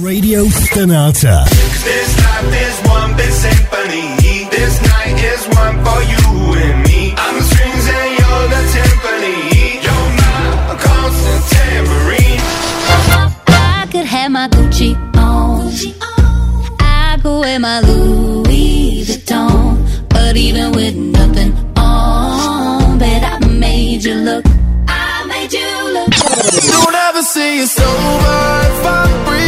Radio Stonata. This life is one big symphony. This night is one for you and me. I'm the strings and you're the timpani. You're my constant tambourine. I could have my Gucci on. I go wear my Louis Vuitton. But even with nothing on, bet I made you look. I made you look. Don't ever say it's over if I'm breathing.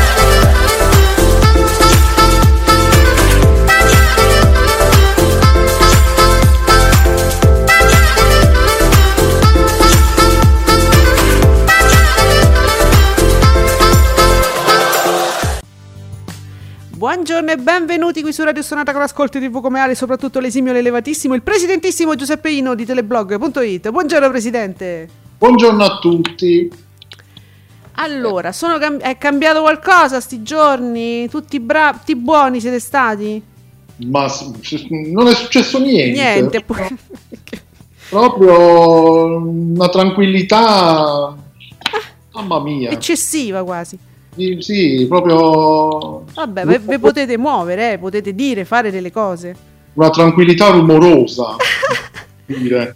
Buongiorno e benvenuti qui su Radio Sonata con Ascolti TV come Ale, soprattutto l'esimio l'elevatissimo, il presidentissimo Giuseppe Ino di teleblog.it. Buongiorno Presidente. Buongiorno a tutti. Allora, sono cam- è cambiato qualcosa sti giorni? Tutti bravi, tutti buoni siete stati? Ma non è successo niente. Niente. Proprio una tranquillità, mamma mia. Eccessiva quasi. Sì, proprio... Vabbè, ve, ve potete muovere, eh, potete dire, fare delle cose. Una tranquillità rumorosa. dire.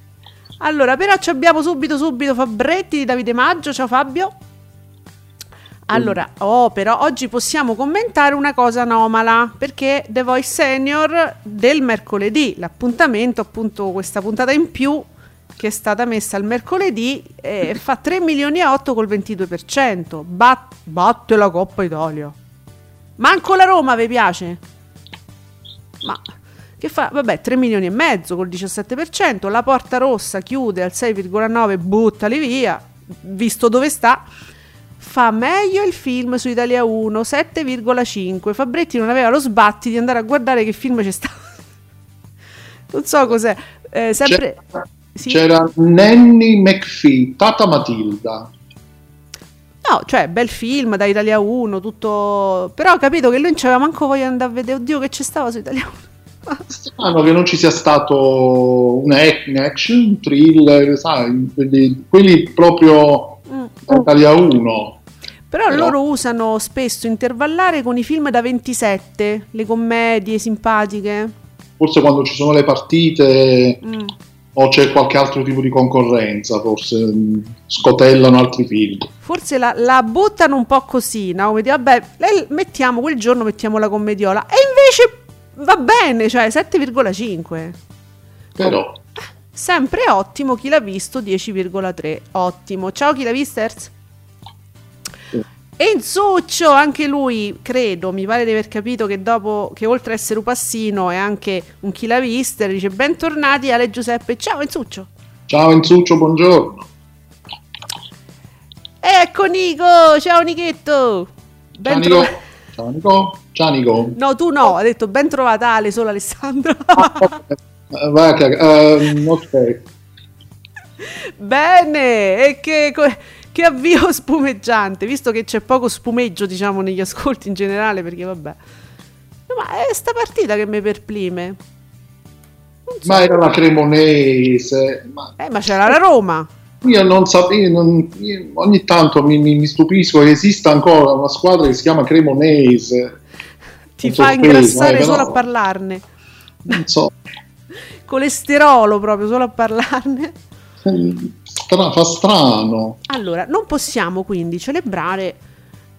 Allora, però ci abbiamo subito, subito Fabretti di Davide Maggio. Ciao Fabio. Allora, oh, però oggi possiamo commentare una cosa anomala perché The Voice Senior del mercoledì, l'appuntamento, appunto, questa puntata in più che è stata messa il mercoledì eh, fa 3 milioni e 8 col 22%. Bat- batte la Coppa Italia. Manco la Roma vi piace? Ma che fa? Vabbè, 3 milioni e mezzo col 17%. La Porta Rossa chiude al 6,9, buttali via. Visto dove sta, fa meglio il film su Italia 1, 7,5. Fabretti non aveva lo sbatti di andare a guardare che film c'è stato. non so cos'è. Eh, sempre... C'era, sì? c'era Nanny McPhee, Tata Matilda. No, cioè, bel film da Italia 1, tutto... Però ho capito che lui non c'aveva manco voglia di andare a vedere, oddio che c'è stava su Italia 1. Strano che non ci sia stato un action, thriller, sai, quelli, quelli proprio mm. da Italia 1. Però, Però loro usano spesso intervallare con i film da 27, le commedie simpatiche. Forse quando ci sono le partite... Mm o c'è qualche altro tipo di concorrenza, forse mm, scotellano altri film. Forse la, la buttano un po' così, no? Come dire, vabbè, mettiamo quel giorno, mettiamo la commediola. E invece va bene, cioè 7,5. Però... Sempre ottimo, chi l'ha visto 10,3. Ottimo. Ciao chi l'ha visto? Enzuccio, anche lui, credo, mi pare di aver capito che dopo che oltre a essere un passino è anche un chilavister, dice bentornati Ale Giuseppe. Ciao Enzuccio. Ciao Enzuccio, buongiorno. Ecco Nico, ciao Nichetto. Ben ciao Nico. Ciao Nico. Ciao Nico. No, tu no, ha detto ben trovata Ale, solo Alessandro. vai, uh, ok. Bene, e che che avvio spumeggiante, visto che c'è poco spumeggio, diciamo, negli ascolti in generale, perché vabbè. Ma è sta partita che mi perplime. So. Ma era la Cremonese. Ma... Eh, ma c'era la Roma. Io non sapevo, non, ogni tanto mi, mi, mi, stupisco che esista ancora una squadra che si chiama Cremonese. Ti fa sorpresa, ingrassare eh, solo a parlarne. Non so. Colesterolo proprio, solo a parlarne. Stra- fa strano. Allora, non possiamo quindi celebrare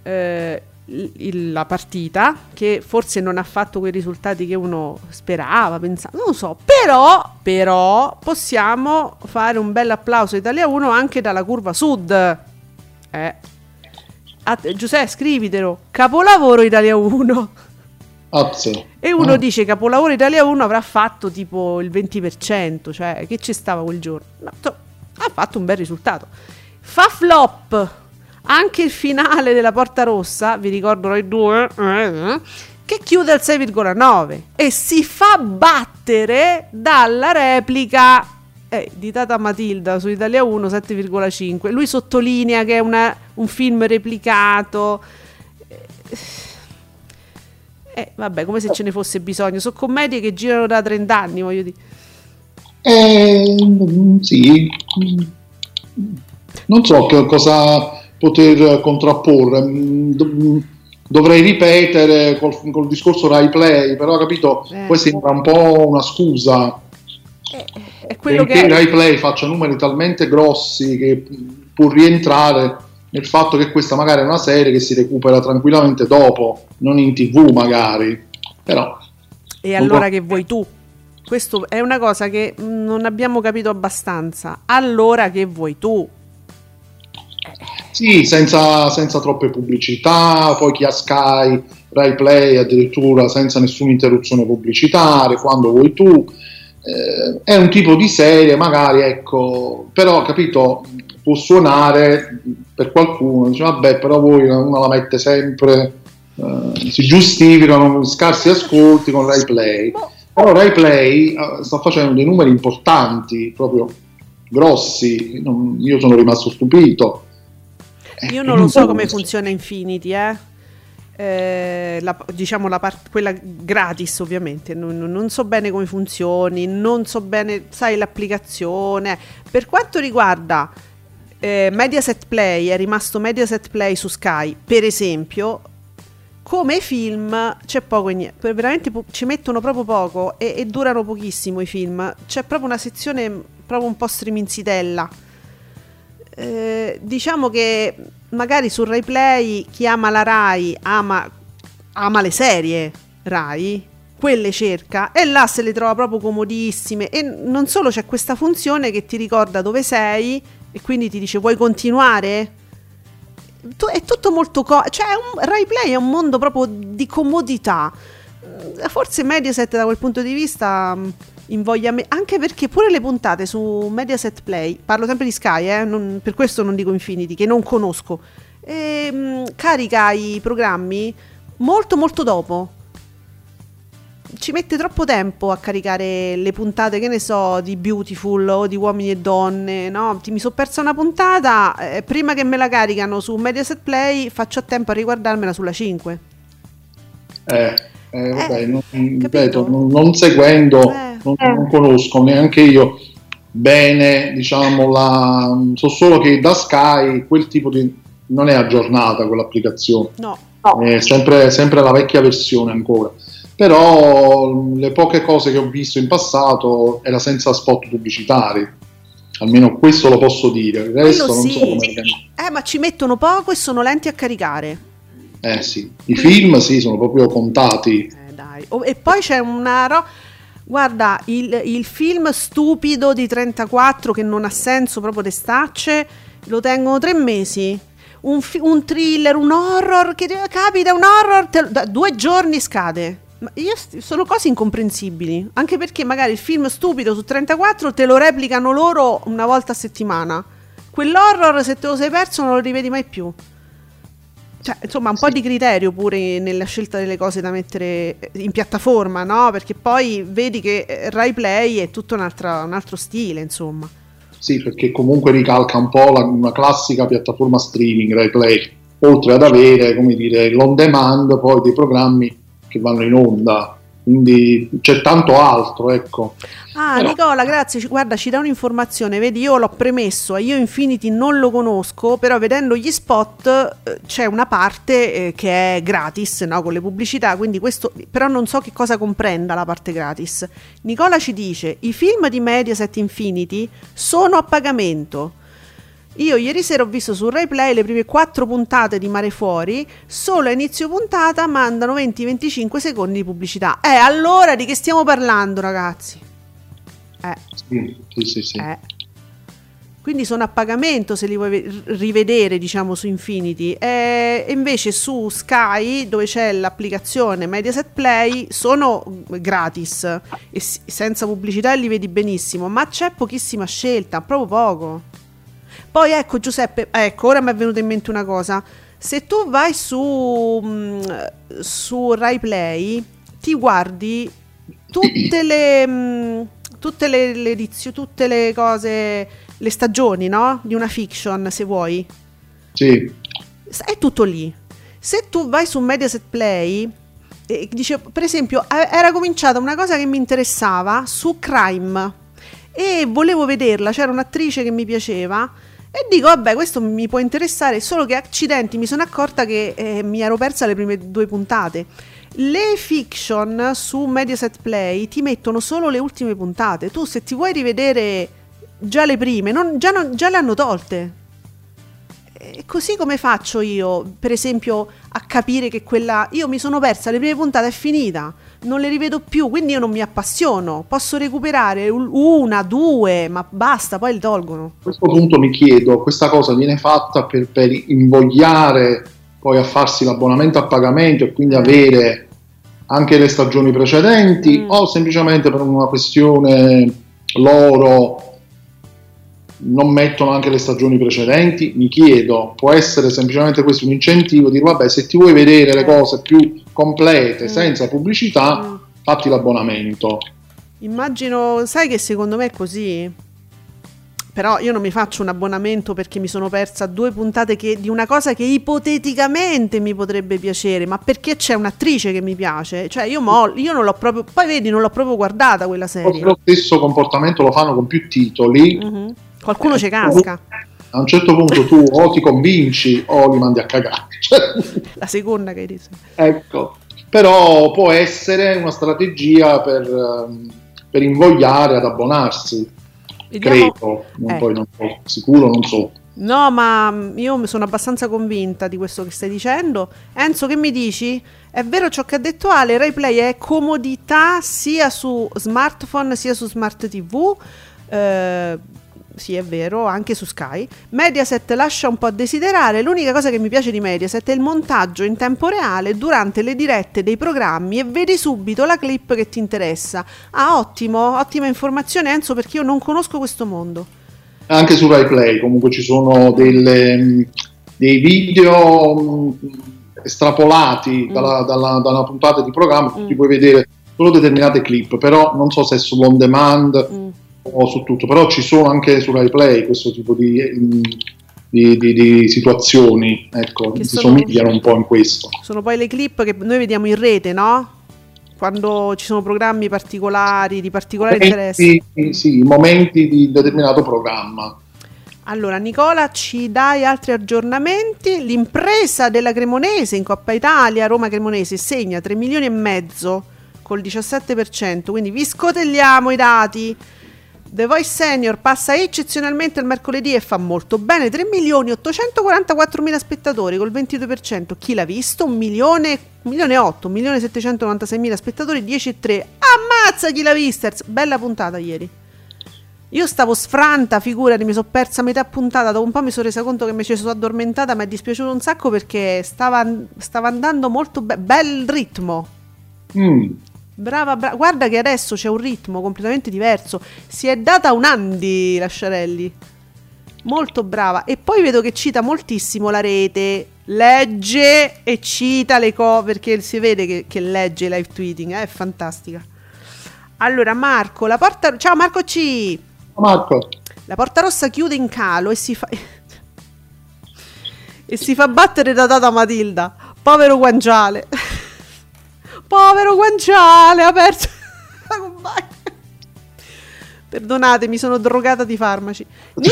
eh, il, la partita, che forse non ha fatto quei risultati che uno sperava, pensava, non lo so, però, però possiamo fare un bel applauso Italia 1 anche dalla curva sud. Eh. A, Giuseppe, scrivitelo, capolavoro Italia 1. Azze. E uno ah. dice capolavoro Italia 1 avrà fatto tipo il 20%, cioè che ci stava quel giorno. No, to- ha fatto un bel risultato. Fa flop anche il finale della Porta Rossa, vi ricordo noi due, che chiude al 6,9 e si fa battere dalla replica eh, di Tata Matilda su Italia 1 7,5. Lui sottolinea che è una, un film replicato. Eh, vabbè, come se ce ne fosse bisogno. Sono commedie che girano da 30 anni, voglio dire. Eh, sì, non so che cosa poter contrapporre. Mm, dovrei ripetere col, col discorso Rai Play, però capito, eh. poi sembra un po' una scusa. Eh, è quello che. Rai Play faccia numeri talmente grossi che può rientrare nel fatto che questa magari è una serie che si recupera tranquillamente dopo, non in tv magari, però... E allora che vuoi tu? Questo è una cosa che non abbiamo capito abbastanza. Allora che vuoi tu? Sì, senza, senza troppe pubblicità, poi chi ha Sky, Rai Play addirittura senza nessuna interruzione pubblicitaria, quando vuoi tu. Eh, è un tipo di serie, magari, ecco, però capito, può suonare per qualcuno, dice vabbè, però voi uno la mette sempre, eh, si giustificano scarsi ascolti con Rai Play. Però Rai Play uh, sta facendo dei numeri importanti, proprio grossi, non, io sono rimasto stupito. Io non lo so come funziona Infinity, eh. Eh, la, diciamo la part- quella gratis ovviamente non, non, so bene come funzioni non so bene sai l'applicazione per quanto riguarda eh, Mediaset Play è rimasto Mediaset Play su Sky per esempio come film c'è poco e niente veramente po- ci mettono proprio poco e, e durano pochissimo i film c'è proprio una sezione proprio un po' striminzitella eh, diciamo che magari su Rai Play chi ama la Rai ama, ama le serie Rai, quelle cerca e là se le trova proprio comodissime e non solo c'è questa funzione che ti ricorda dove sei e quindi ti dice vuoi continuare? È tutto molto co- cioè un, Rai Play è un mondo proprio di comodità forse Mediaset da quel punto di vista invoglia me- anche perché pure le puntate su Mediaset Play, parlo sempre di Sky, eh, non, per questo non dico Infinity, che non conosco, ehm, carica i programmi molto molto dopo. Ci mette troppo tempo a caricare le puntate, che ne so, di Beautiful o di Uomini e Donne, no? mi sono persa una puntata, eh, prima che me la caricano su Mediaset Play faccio a tempo a riguardarmela sulla 5. Eh, eh, vabbè, eh, non, ripeto, non, non seguendo... Eh non, non conosco neanche io bene, diciamo, la, so solo che da Sky quel tipo di... non è aggiornata quell'applicazione, no. è sempre, sempre la vecchia versione ancora. Però le poche cose che ho visto in passato era senza spot pubblicitari, almeno questo lo posso dire. Il resto Quello non sì. so come Eh, ma ci mettono poco e sono lenti a caricare. Eh sì, i film sì, sono proprio contati. Eh, dai. Oh, e poi c'è una roba Guarda, il, il, film stupido di 34 che non ha senso proprio le stacce, lo tengono tre mesi. Un, fi- un thriller, un horror che capita, un horror, te, da due giorni scade. Ma io, sono cose incomprensibili, anche perché magari il film stupido su 34 te lo replicano loro una volta a settimana. Quell'horror, se te lo sei perso, non lo rivedi mai più. Cioè, insomma, un sì. po' di criterio pure nella scelta delle cose da mettere in piattaforma, no? Perché poi vedi che eh, Rai Play è tutto un altro, un altro stile, insomma. Sì, perché comunque ricalca un po' la, una classica piattaforma streaming Rai Play, oltre ad avere, come dire, l'on demand, poi dei programmi che vanno in onda quindi c'è tanto altro, ecco. Ah, Però... Nicola, grazie. Guarda, ci dà un'informazione. Vedi, io l'ho premesso, io Infinity non lo conosco, però vedendo gli spot eh, c'è una parte eh, che è gratis, no? con le pubblicità, quindi questo però non so che cosa comprenda la parte gratis. Nicola ci dice: "I film di Mediaset Infinity sono a pagamento". Io ieri sera ho visto su RaiPlay le prime quattro puntate di Mare Fuori, solo a inizio puntata mandano 20-25 secondi di pubblicità. Eh, allora di che stiamo parlando, ragazzi? Eh. Sì, sì, sì. sì. Eh. Quindi sono a pagamento se li vuoi rivedere, diciamo, su Infinity. E invece su Sky, dove c'è l'applicazione Mediaset Play, sono gratis e senza pubblicità li vedi benissimo, ma c'è pochissima scelta, proprio poco. Poi ecco Giuseppe, ecco, ora mi è venuta in mente una cosa. Se tu vai su, mm, su Rai Play, ti guardi tutte le, mm, tutte le, le edizioni, tutte le cose, le stagioni, no? Di una fiction, se vuoi. Sì. È tutto lì. Se tu vai su Mediaset Play, eh, dice, per esempio, era cominciata una cosa che mi interessava su Crime e volevo vederla, c'era un'attrice che mi piaceva e dico, vabbè, questo mi può interessare, solo che accidenti mi sono accorta che eh, mi ero persa le prime due puntate. Le fiction su Mediaset Play ti mettono solo le ultime puntate. Tu se ti vuoi rivedere già le prime, non, già, non, già le hanno tolte. E così come faccio io, per esempio, a capire che quella... Io mi sono persa, le prime puntate è finita non le rivedo più, quindi io non mi appassiono. Posso recuperare una, due, ma basta, poi le tolgono. A questo punto mi chiedo, questa cosa viene fatta per, per invogliare poi a farsi l'abbonamento a pagamento e quindi avere anche le stagioni precedenti mm. o semplicemente per una questione loro non mettono anche le stagioni precedenti, mi chiedo, può essere semplicemente questo un incentivo, dire vabbè se ti vuoi vedere le cose più complete, mm. senza pubblicità, mm. fatti l'abbonamento. Immagino, sai che secondo me è così? Però io non mi faccio un abbonamento perché mi sono persa due puntate che, di una cosa che ipoteticamente mi potrebbe piacere, ma perché c'è un'attrice che mi piace. Cioè io, mo, io non l'ho proprio, poi vedi, non l'ho proprio guardata quella serie. Lo stesso comportamento lo fanno con più titoli. Mm-hmm Qualcuno ci casca. A un certo punto tu o ti convinci o li mandi a cagare. La seconda che hai detto. Ecco, però può essere una strategia per, ehm, per invogliare ad abbonarsi. Vediamo. Credo, non, eh. poi non so, sicuro non so. No, ma io sono abbastanza convinta di questo che stai dicendo. Enzo, che mi dici? È vero ciò che ha detto Ale, RaiPlay è comodità sia su smartphone sia su smart TV. Eh, sì è vero, anche su Sky. Mediaset lascia un po' a desiderare, l'unica cosa che mi piace di Mediaset è il montaggio in tempo reale durante le dirette dei programmi e vedi subito la clip che ti interessa. Ah, ottimo, ottima informazione Enzo perché io non conosco questo mondo. Anche su RaiPlay comunque ci sono delle, dei video mm, estrapolati mm. dalla, dalla, da una puntata di programma, mm. ti puoi vedere solo determinate clip, però non so se è sull'on demand. Mm o su tutto, però ci sono anche su RaiPlay questo tipo di, di, di, di situazioni, ecco, che si sono, somigliano un po' in questo. Sono poi le clip che noi vediamo in rete, no? Quando ci sono programmi particolari, di particolare momenti, interesse. Sì, momenti di determinato programma. Allora, Nicola, ci dai altri aggiornamenti? L'impresa della Cremonese in Coppa Italia, Roma Cremonese, segna 3 milioni e mezzo col 17%, quindi vi scotelliamo i dati. The Voice Senior passa eccezionalmente il mercoledì e fa molto bene, 3 milioni 844 mila spettatori col 22%. Chi l'ha visto? 1 milione, 1 milione 8, 1 milione 796 mila spettatori, 10,3. Ammazza chi l'ha vista! Bella puntata ieri. Io stavo sfranta, figurati, mi sono persa metà puntata, dopo un po' mi sono resa conto che mi ci sono addormentata, mi è dispiaciuto un sacco perché stava, stava andando molto be- bel ritmo. Mm. Brava, brava, guarda che adesso c'è un ritmo completamente diverso. Si è data un Andy Lasciarelli. Molto brava. E poi vedo che cita moltissimo la rete. Legge e cita le cose perché si vede che, che legge live tweeting. Eh? È fantastica. Allora, Marco, la porta. Ciao Marco C. Marco. La porta rossa chiude in calo e si fa. e si fa battere da Tata Matilda. Povero guanciale. Povero guanciale, ha perso la compagna. Perdonate, mi sono drogata di farmaci.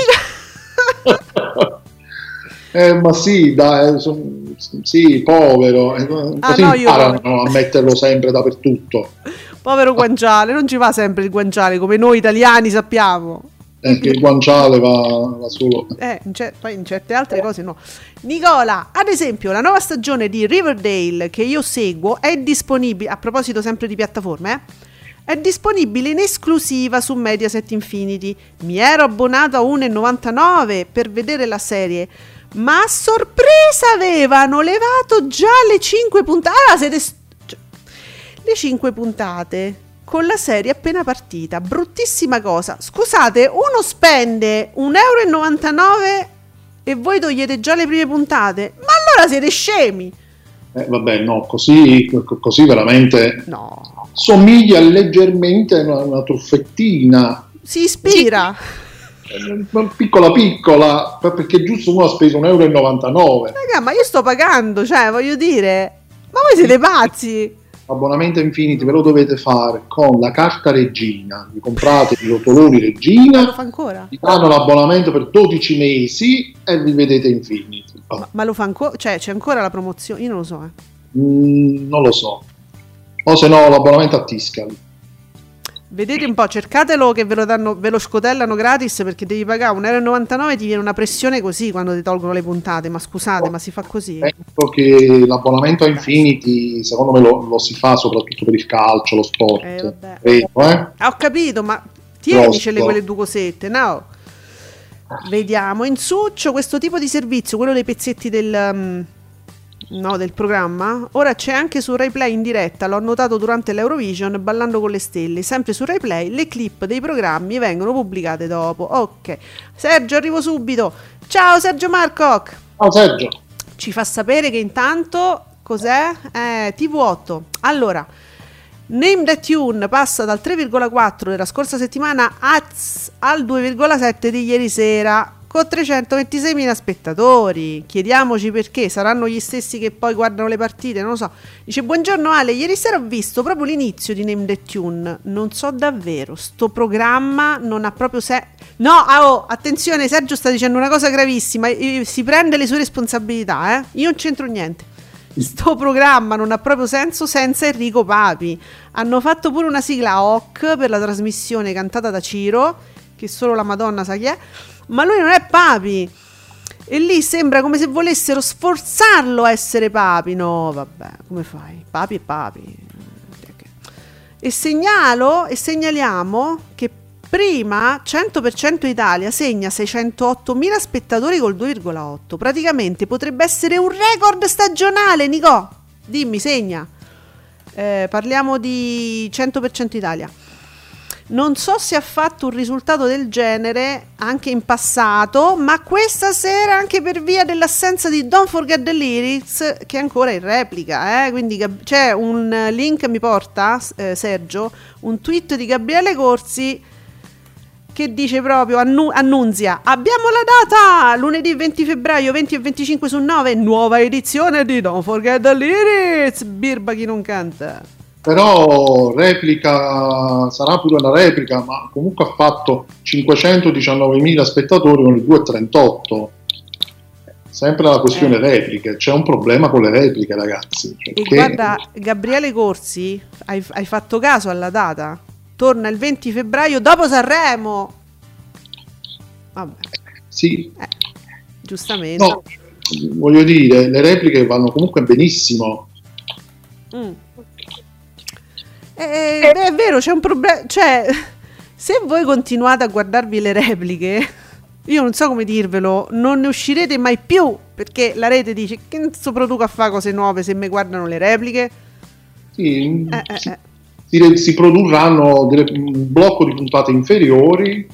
eh, ma sì, dai, son, sì, povero. Eh, ah, così no, imparano io... a metterlo sempre dappertutto. Povero guanciale, non ci va sempre il guanciale come noi italiani sappiamo eh, il guanciale va, va solo. Eh, in cer- poi in certe altre cose no. Nicola, ad esempio, la nuova stagione di Riverdale che io seguo è disponibile, a proposito sempre di piattaforme, eh? È disponibile in esclusiva su Mediaset Infinity. Mi ero abbonato a 1,99 per vedere la serie, ma a sorpresa avevano levato già le 5 puntate. Ah, siete. St- cioè, le 5 puntate con la serie appena partita. Bruttissima cosa. Scusate, uno spende 1,99 euro e voi togliete già le prime puntate. Ma allora siete scemi! Eh, vabbè, no, così, co- così veramente No, somiglia leggermente a una, una truffettina, si ispira. eh, piccola piccola, per- perché giusto uno ha speso 1,99 euro. Raga, ma io sto pagando, cioè, voglio dire... Ma voi siete pazzi? L'abbonamento Infinity ve lo dovete fare con la carta regina, vi comprate i rotoloni Ma regina, lo fa ancora? vi danno l'abbonamento per 12 mesi e vi vedete Infinity. Oh, Ma, ma lo fa ancora? Cioè, c'è ancora la promozione? Io non lo so, eh. mm, non lo so. O se no l'abbonamento a Tiscali. Vedete un po', cercatelo che ve lo, danno, ve lo scotellano gratis perché devi pagare 1,99 euro ti viene una pressione così quando ti tolgono le puntate. Ma scusate, ma si fa così? Penso che l'abbonamento a Infinity, secondo me, lo, lo si fa soprattutto per il calcio, lo sport. Eh. Credo, eh? Ah, ho capito, ma tienicele quelle due cosette, no? Vediamo, in succio questo tipo di servizio, quello dei pezzetti del, um, no, del programma, ora c'è anche su RaiPlay in diretta, l'ho notato durante l'Eurovision, ballando con le stelle, sempre su RaiPlay, le clip dei programmi vengono pubblicate dopo. Ok, Sergio arrivo subito, ciao Sergio Marcoc! Ciao Sergio. ci fa sapere che intanto cos'è? Eh, TV8. Allora, Name the Tune passa dal 3,4 della scorsa settimana al 2,7 di ieri sera con 326.000 spettatori. Chiediamoci perché, saranno gli stessi che poi guardano le partite, non lo so. Dice buongiorno Ale, ieri sera ho visto proprio l'inizio di Name the Tune. Non so davvero, sto programma non ha proprio se No, ah, oh, attenzione, Sergio sta dicendo una cosa gravissima, si prende le sue responsabilità, eh? Io non c'entro niente. Sto programma non ha proprio senso senza Enrico Papi. Hanno fatto pure una sigla hoc per la trasmissione cantata da Ciro, che solo la Madonna sa chi è, ma lui non è Papi. E lì sembra come se volessero sforzarlo a essere Papi. No, vabbè, come fai? Papi e Papi. E segnalo e segnaliamo che prima 100% Italia segna 608.000 spettatori col 2,8. Praticamente potrebbe essere un record stagionale, Nico. Dimmi, segna. Eh, parliamo di 100% Italia. Non so se ha fatto un risultato del genere anche in passato, ma questa sera anche per via dell'assenza di Don't Forget the Lyrics, che è ancora in replica. Eh? Quindi c'è un link, mi porta eh, Sergio, un tweet di Gabriele Corsi che dice proprio, annu- annunzia, abbiamo la data, lunedì 20 febbraio 20 e 25 su 9, nuova edizione di Don't Forget the Lyrics, birba chi non canta. Però replica, sarà pure una replica, ma comunque ha fatto 519.000 spettatori con il 2,38. Sempre la questione Eh. repliche, c'è un problema con le repliche ragazzi. E perché- guarda, Gabriele Corsi, hai, hai fatto caso alla data? Torna il 20 febbraio dopo Sanremo. Vabbè, Sì, giustamente. no, voglio dire, le repliche vanno comunque benissimo. Mm. Eh, beh, è vero, c'è un problema. Cioè, se voi continuate a guardarvi le repliche, io non so come dirvelo, non ne uscirete mai più. Perché la rete dice: Che cazzo produco a fare cose nuove se mi guardano le repliche? Sì, Eh, eh, si, eh. si- si produrranno delle- un blocco di puntate inferiori.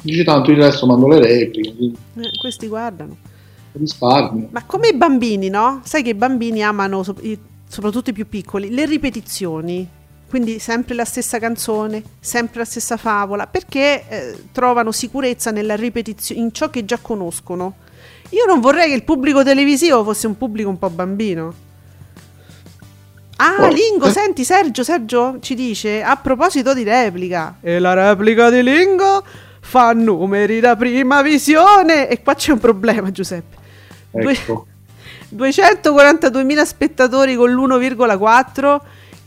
Dice tanto il resto mando le repliche, Eh, questi guardano. risparmio. Ma come i bambini, no? Sai che i bambini amano, soprattutto i più piccoli, le ripetizioni. Quindi sempre la stessa canzone, sempre la stessa favola, perché eh, trovano sicurezza nella ripetizione, in ciò che già conoscono. Io non vorrei che il pubblico televisivo fosse un pubblico un po' bambino. Ah, Oh, Lingo, senti Sergio, Sergio ci dice a proposito di replica. E la replica di Lingo fa numeri da prima visione. E qua c'è un problema, Giuseppe. Due- Ecco. 242.000 spettatori con l'1,4.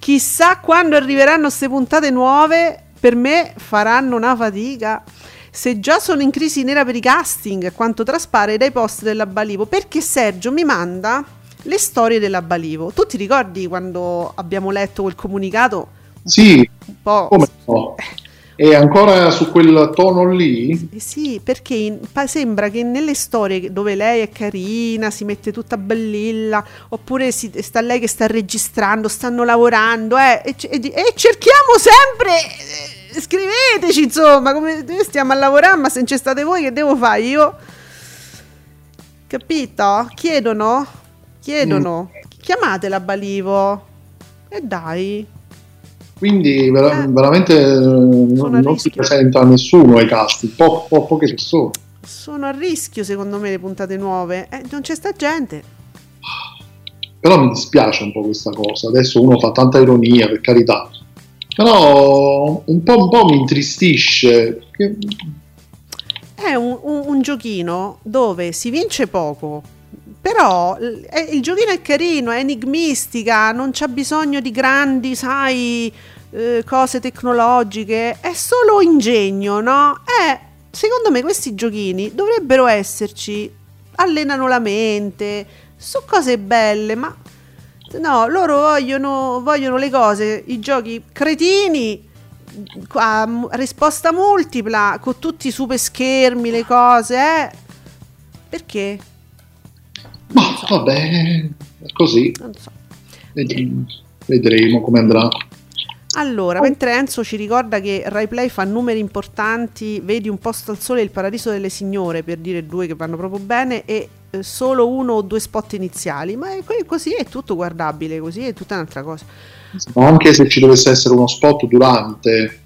Chissà quando arriveranno queste puntate nuove. Per me faranno una fatica. Se già sono in crisi nera per i casting, a quanto traspare dai post della Balivo, perché Sergio mi manda le storie della Balivo. Tu ti ricordi quando abbiamo letto quel comunicato? Sì, Un po'. come no? E ancora su quel tono lì? Eh sì, perché in- pa- sembra che nelle storie dove lei è carina, si mette tutta bellilla, oppure si- sta lei che sta registrando, stanno lavorando, eh, e, e e cerchiamo sempre, eh, scriveteci insomma, come stiamo a lavorare, ma se non ci state voi che devo fare io? Capito? Chiedono? Chiedono. Chiamatela Balivo. E dai. Quindi vera- Eh. veramente eh, non, a non si presenta nessuno ai casti, po- po- poche persone. Sono a rischio secondo me le puntate nuove. Eh, non c'è sta gente. Però mi dispiace un po' questa cosa. Adesso uno fa tanta ironia, per carità. Però un po', un po' mi intristisce. perché- È un, un- un giochino dove si vince poco, però il giochino è carino, è enigmistica, non c'ha bisogno di grandi, sai, eh, cose tecnologiche, è solo ingegno, no? Eh, secondo me questi giochini dovrebbero esserci, allenano la mente, su cose belle, ma no, loro vogliono, vogliono le cose, i giochi cretini a risposta multipla con tutti i super schermi, le cose, eh? Perché? Ma vabbè, è così. Non so. Ved- Vedremo come andrà. Allora, mentre Enzo ci ricorda che Rai Play fa numeri importanti, vedi un posto al sole e il paradiso delle signore, per dire due che vanno proprio bene, e eh, solo uno o due spot iniziali, ma è così è tutto guardabile, così è tutta un'altra cosa. Ma anche se ci dovesse essere uno spot durante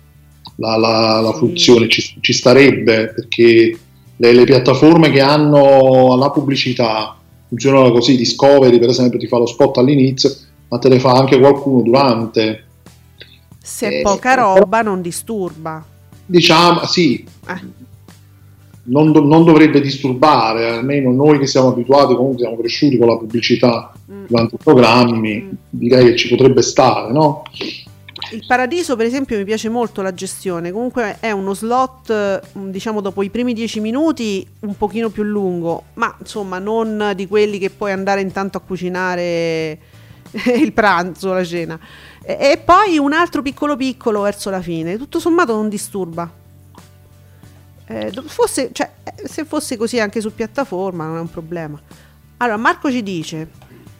la, la- la Sì. funzione, ci, ci starebbe perché le, le piattaforme che hanno la pubblicità funzionano così. Discovery, per esempio, ti fa lo spot all'inizio, ma te ne fa anche qualcuno durante. Se è Eh, poca roba non disturba. Diciamo, sì, Eh. non, do- non dovrebbe disturbare, almeno noi che siamo abituati, comunque siamo cresciuti con la pubblicità Mm. durante i programmi, Mm. direi che ci potrebbe stare, no? Il paradiso, per esempio, mi piace molto la gestione. Comunque è uno slot, eh, diciamo, dopo i primi dieci minuti un pochino più lungo, ma insomma, non di quelli che puoi andare intanto a cucinare il pranzo, la cena. E, poi un altro piccolo piccolo verso la fine. Tutto sommato non disturba. Eh, fosse, cioè, eh, se fosse così anche su piattaforma non è un problema. Allora, Marco ci dice: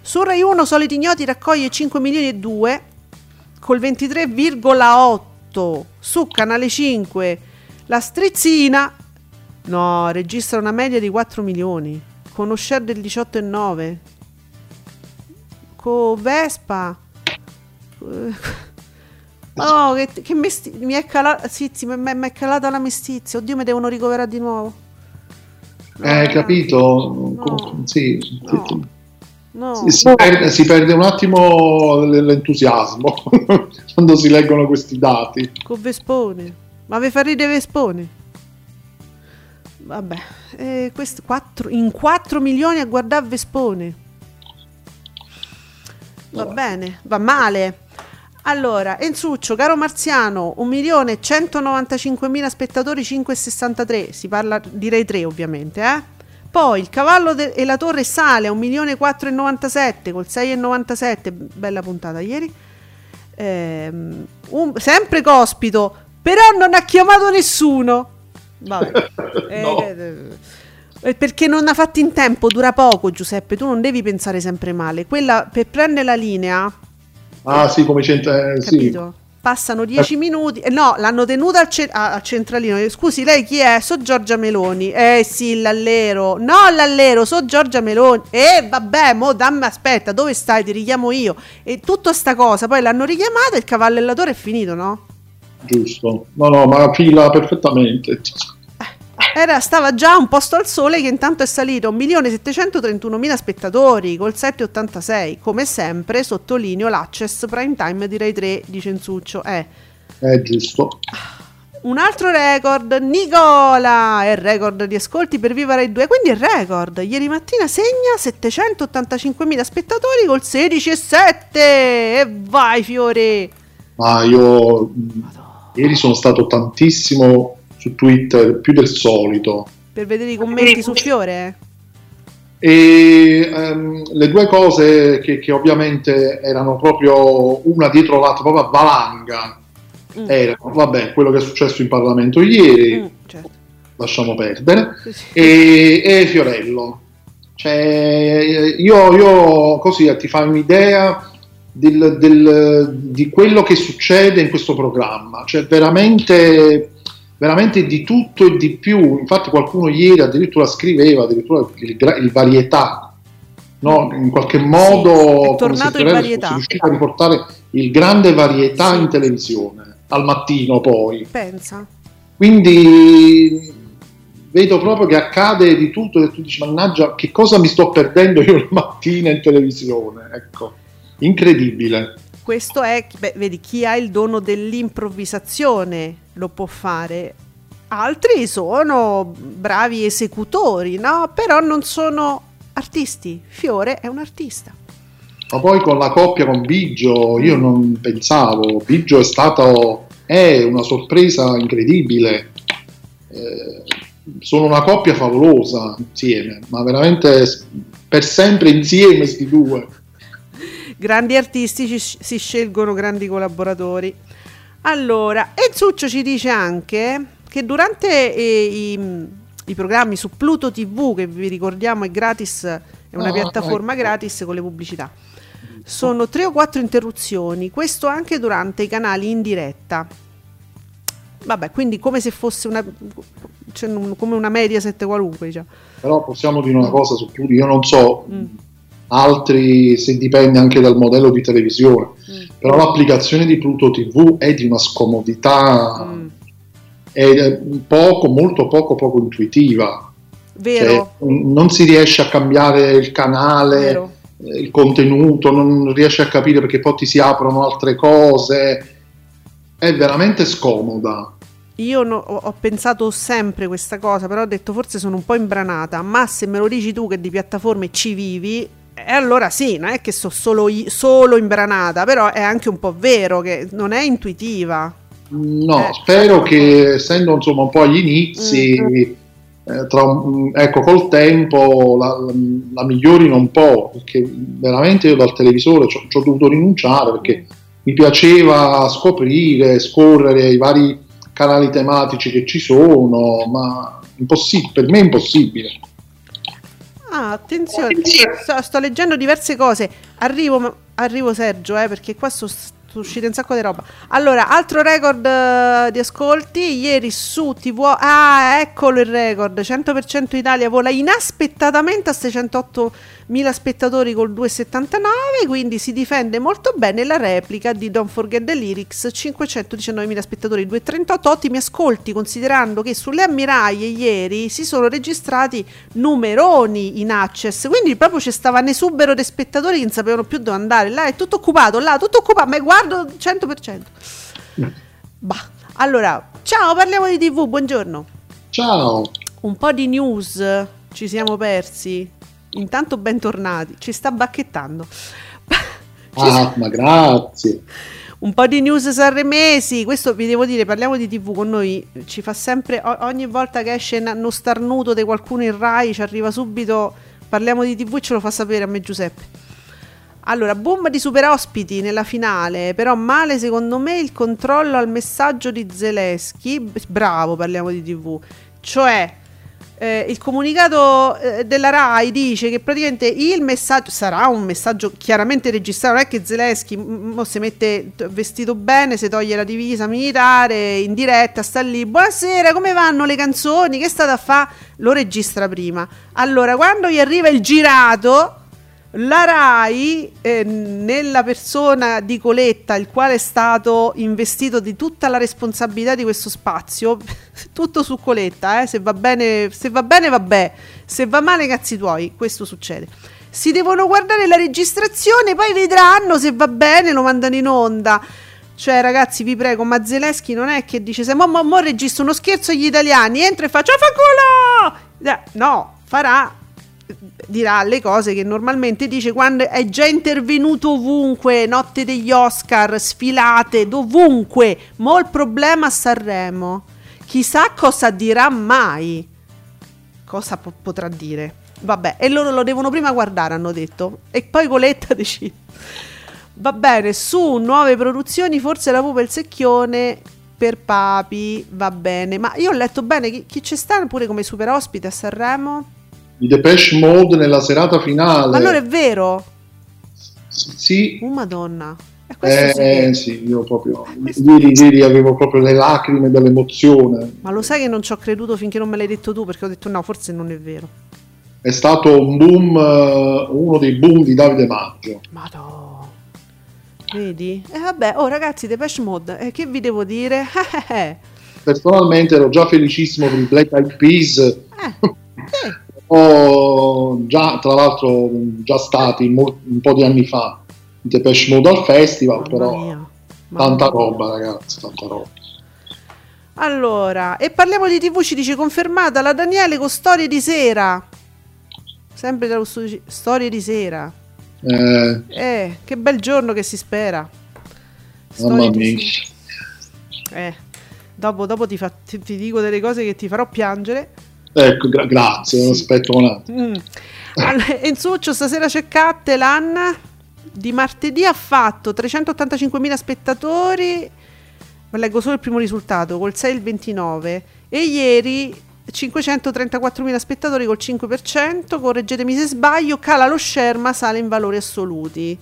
Su Rai 1 Soliti Ignoti raccoglie 5 milioni e 2 col 23,8 su Canale 5 la strizzina no registra una media di 4 milioni con uno share del 18,9 con Vespa oh che, che mesti- mi è calata sì, sì, mi, mi è calata la mestizia. Oddio mi devono ricoverare di nuovo. No, Eh, capito? no, Sì, no, no. Si, si perde, si perde un attimo l'entusiasmo quando si leggono questi dati. Con Vespone. Ma vi fa ridere Vespone? Vabbè, eh, questo quattro- in 4 milioni a guardare Vespone. Va Vabbè. bene, va male. Allora, Enzuccio, caro Marziano, 1.195.000 spettatori, 5,63. Si parla direi 3 ovviamente, eh? Poi il cavallo de- e la torre sale a 1.497 col 6,97. Bella puntata ieri. Ehm, un- sempre cospito, però non ha chiamato nessuno. Vabbè. Eh, No. eh, eh, perché non ha fatto in tempo, dura poco Giuseppe, tu non devi pensare sempre male. Quella per prendere la linea, Ah, sì, come cent- eh, sì. Passano 10 minuti. eh, no, l'hanno tenuta al, ce- a- al centralino. Eh, Scusi, lei chi è? So Giorgia Meloni. Eh sì, l'allero. No, l'allero, so Giorgia Meloni. Eh, vabbè, mo dammi aspetta, dove stai? Ti richiamo io. E tutta sta cosa, poi l'hanno richiamata, il e la torre è finito, no? Giusto. No, no, ma fila perfettamente. Era, stava già un posto al sole che intanto è salito 1.731.000 spettatori col 7,86. Come sempre, sottolineo l'access prime time di Rai 3 di Censuccio. Eh. È giusto. Un altro record, Nicola! È il record di ascolti per Viva Rai 2, quindi il record. Ieri mattina segna 785.000 spettatori col 16,7. E vai, fiore! Ma io mh, ieri sono stato tantissimo su Twitter, più del solito. Per vedere i commenti su fiore. eh. E ehm, le due cose che, che ovviamente erano proprio una dietro l'altra, proprio a valanga, Mm. erano, vabbè, quello che è successo in Parlamento ieri, Mm, certo. lasciamo perdere, Sì, sì. e, e Fiorello. Cioè, io, io così ti fai un'idea del- del- di quello che succede in questo programma. Cioè, veramente veramente di tutto e di più. Infatti qualcuno ieri addirittura scriveva addirittura il, il varietà, no? in qualche modo sì, è tornato in varietà. si riusciva a riportare il grande varietà sì. in televisione al mattino poi. Pensa. Quindi vedo proprio che accade di tutto e tu dici mannaggia che cosa mi sto perdendo io la mattina in televisione, ecco, incredibile. Questo è, beh, vedi, chi ha il dono dell'improvvisazione lo può fare, altri sono bravi esecutori, no? Però non sono artisti, Fiore è un artista. Ma poi con la coppia con Biggio io non pensavo, Biggio è stato, è una sorpresa incredibile. Eh, sono una coppia favolosa insieme, ma veramente per sempre insieme questi due. Grandi artisti si scelgono grandi collaboratori. Allora, Enzuccio ci dice anche che durante eh, i, i, programmi su Pluto TV, che vi ricordiamo è gratis, è una oh, piattaforma ecco. gratis con le pubblicità, sono tre o quattro interruzioni, questo anche durante i canali in diretta. Vabbè, quindi come se fosse una, cioè, come una media 7 qualunque. Diciamo. Però possiamo dire una cosa su Pluto, io non so mm. Altri se dipende anche dal modello di televisione, mm. però l'applicazione di Pluto TV è di una scomodità, mm. è poco, molto poco, poco intuitiva. Vero. Cioè, non si riesce a cambiare il canale. Vero il contenuto, non riesci a capire perché poi ti si aprono altre cose, è veramente scomoda. Io no, ho pensato sempre questa cosa, però ho detto forse sono un po' imbranata, ma se me lo dici tu che di piattaforme ci vivi, e allora sì, non è che sono solo, solo imbranata, però è anche un po' vero che non è intuitiva. No, eh, spero che essendo insomma un po' agli inizi, mm. eh, tra, ecco, col tempo la, la, migliorino un po', perché veramente io dal televisore ci ho dovuto rinunciare perché mi piaceva scoprire, scorrere i vari canali tematici che ci sono, ma per me è impossibile. Ah, attenzione, sto, sto, leggendo diverse cose. Arrivo, arrivo Sergio, eh, perché qua sto, uscite un sacco di roba. Allora, altro record uh, di ascolti. Ieri su TV. Ah, eccolo il record. 100% Italia vola inaspettatamente a 608.000 spettatori col 2,79. Quindi si difende molto bene la replica di Don't Forget the Lyrics. 519.000 spettatori, 2,38. Ottimi ascolti, considerando che sulle ammiraie ieri si sono registrati numeroni in access. Quindi proprio ci stava un esubero di spettatori che non sapevano più dove andare. Là è tutto occupato, là tutto occupato. Ma Concordo 100%. Bah. Allora, ciao, parliamo di TV, buongiorno. Ciao. Un po' di news ci siamo persi. Intanto bentornati, ci sta bacchettando. ah, ma grazie. Un po' di news sanremesi, questo vi devo dire, parliamo di TV con noi, ci fa sempre, ogni volta che esce uno starnuto di qualcuno in Rai, ci arriva subito, parliamo di TV e ce lo fa sapere a me Giuseppe. Allora, boom di super ospiti nella finale, però male secondo me il controllo al messaggio di Zelensky. Bravo, parliamo di TV. Cioè, eh, il comunicato eh, della RAI dice che praticamente il messaggio sarà un messaggio chiaramente registrato, non è che Zelensky m- si mette vestito bene, si toglie la divisa militare in diretta, sta lì, buonasera, come vanno le canzoni, che state a fare? Lo registra prima. Allora, quando gli arriva il girato la RAI, eh, nella persona di Coletta, il quale è stato investito di tutta la responsabilità di questo spazio, tutto su Coletta, eh, se va bene, se va bene, vabbè, se va male, cazzi tuoi, questo succede. Si devono guardare la registrazione, poi vedranno se va bene, lo mandano in onda. Cioè, ragazzi, vi prego, ma Zelensky non è che dice: Se mo, mo, mo registro uno scherzo agli italiani, entra e faccio fa culo! No, farà dirà le cose che normalmente dice quando è già intervenuto ovunque, notte degli Oscar, sfilate, dovunque, mo il problema a Sanremo. Chissà cosa dirà mai. Cosa po- potrà dire? Vabbè, e loro lo devono prima guardare, hanno detto. E poi Coletta decide. Va bene, su nuove produzioni, forse la pupa e il secchione per Papi, va bene. Ma io ho letto bene, chi, chi c'è sta pure come super ospite a Sanremo? I Depeche Mode nella serata finale. Allora è vero? sì. Oh madonna. E questo sì Eh sì, io proprio ieri, ieri avevo proprio le lacrime dell'emozione. Ma lo sai che non ci ho creduto finché non me l'hai detto tu, perché ho detto no, forse non è vero. È stato un boom, eh, uno dei boom di Davide Maggio. Madò. Vedi? E vabbè, oh ragazzi, Depeche Mode, eh, che vi devo dire? Eh, Personalmente ero già felicissimo per i Black Eyed Peas, eh, ho già, tra l'altro già stati un po' di anni fa in Depeche Mode al festival, mamma però mia. Tanta roba ragazzi, tanta roba. Allora, e parliamo di TV, ci dice confermata la Daniele con Storie di sera. Sempre dallo studio Storie di sera. Eh, Eh, che bel giorno che si spera. mamma Storie mia. Eh, dopo, dopo ti, fa- ti- ti dico delle cose che ti farò piangere. Ecco, gra- grazie, Sì. aspetto un attimo. Mm. Allora, Enzuccio, stasera c'è Cattelan. Di martedì ha fatto 385.000 spettatori. Ma leggo solo il primo risultato, col 6 e il 29. E ieri 534.000 spettatori col 5%. Correggetemi se sbaglio. Cala lo share ma sale in valori assoluti.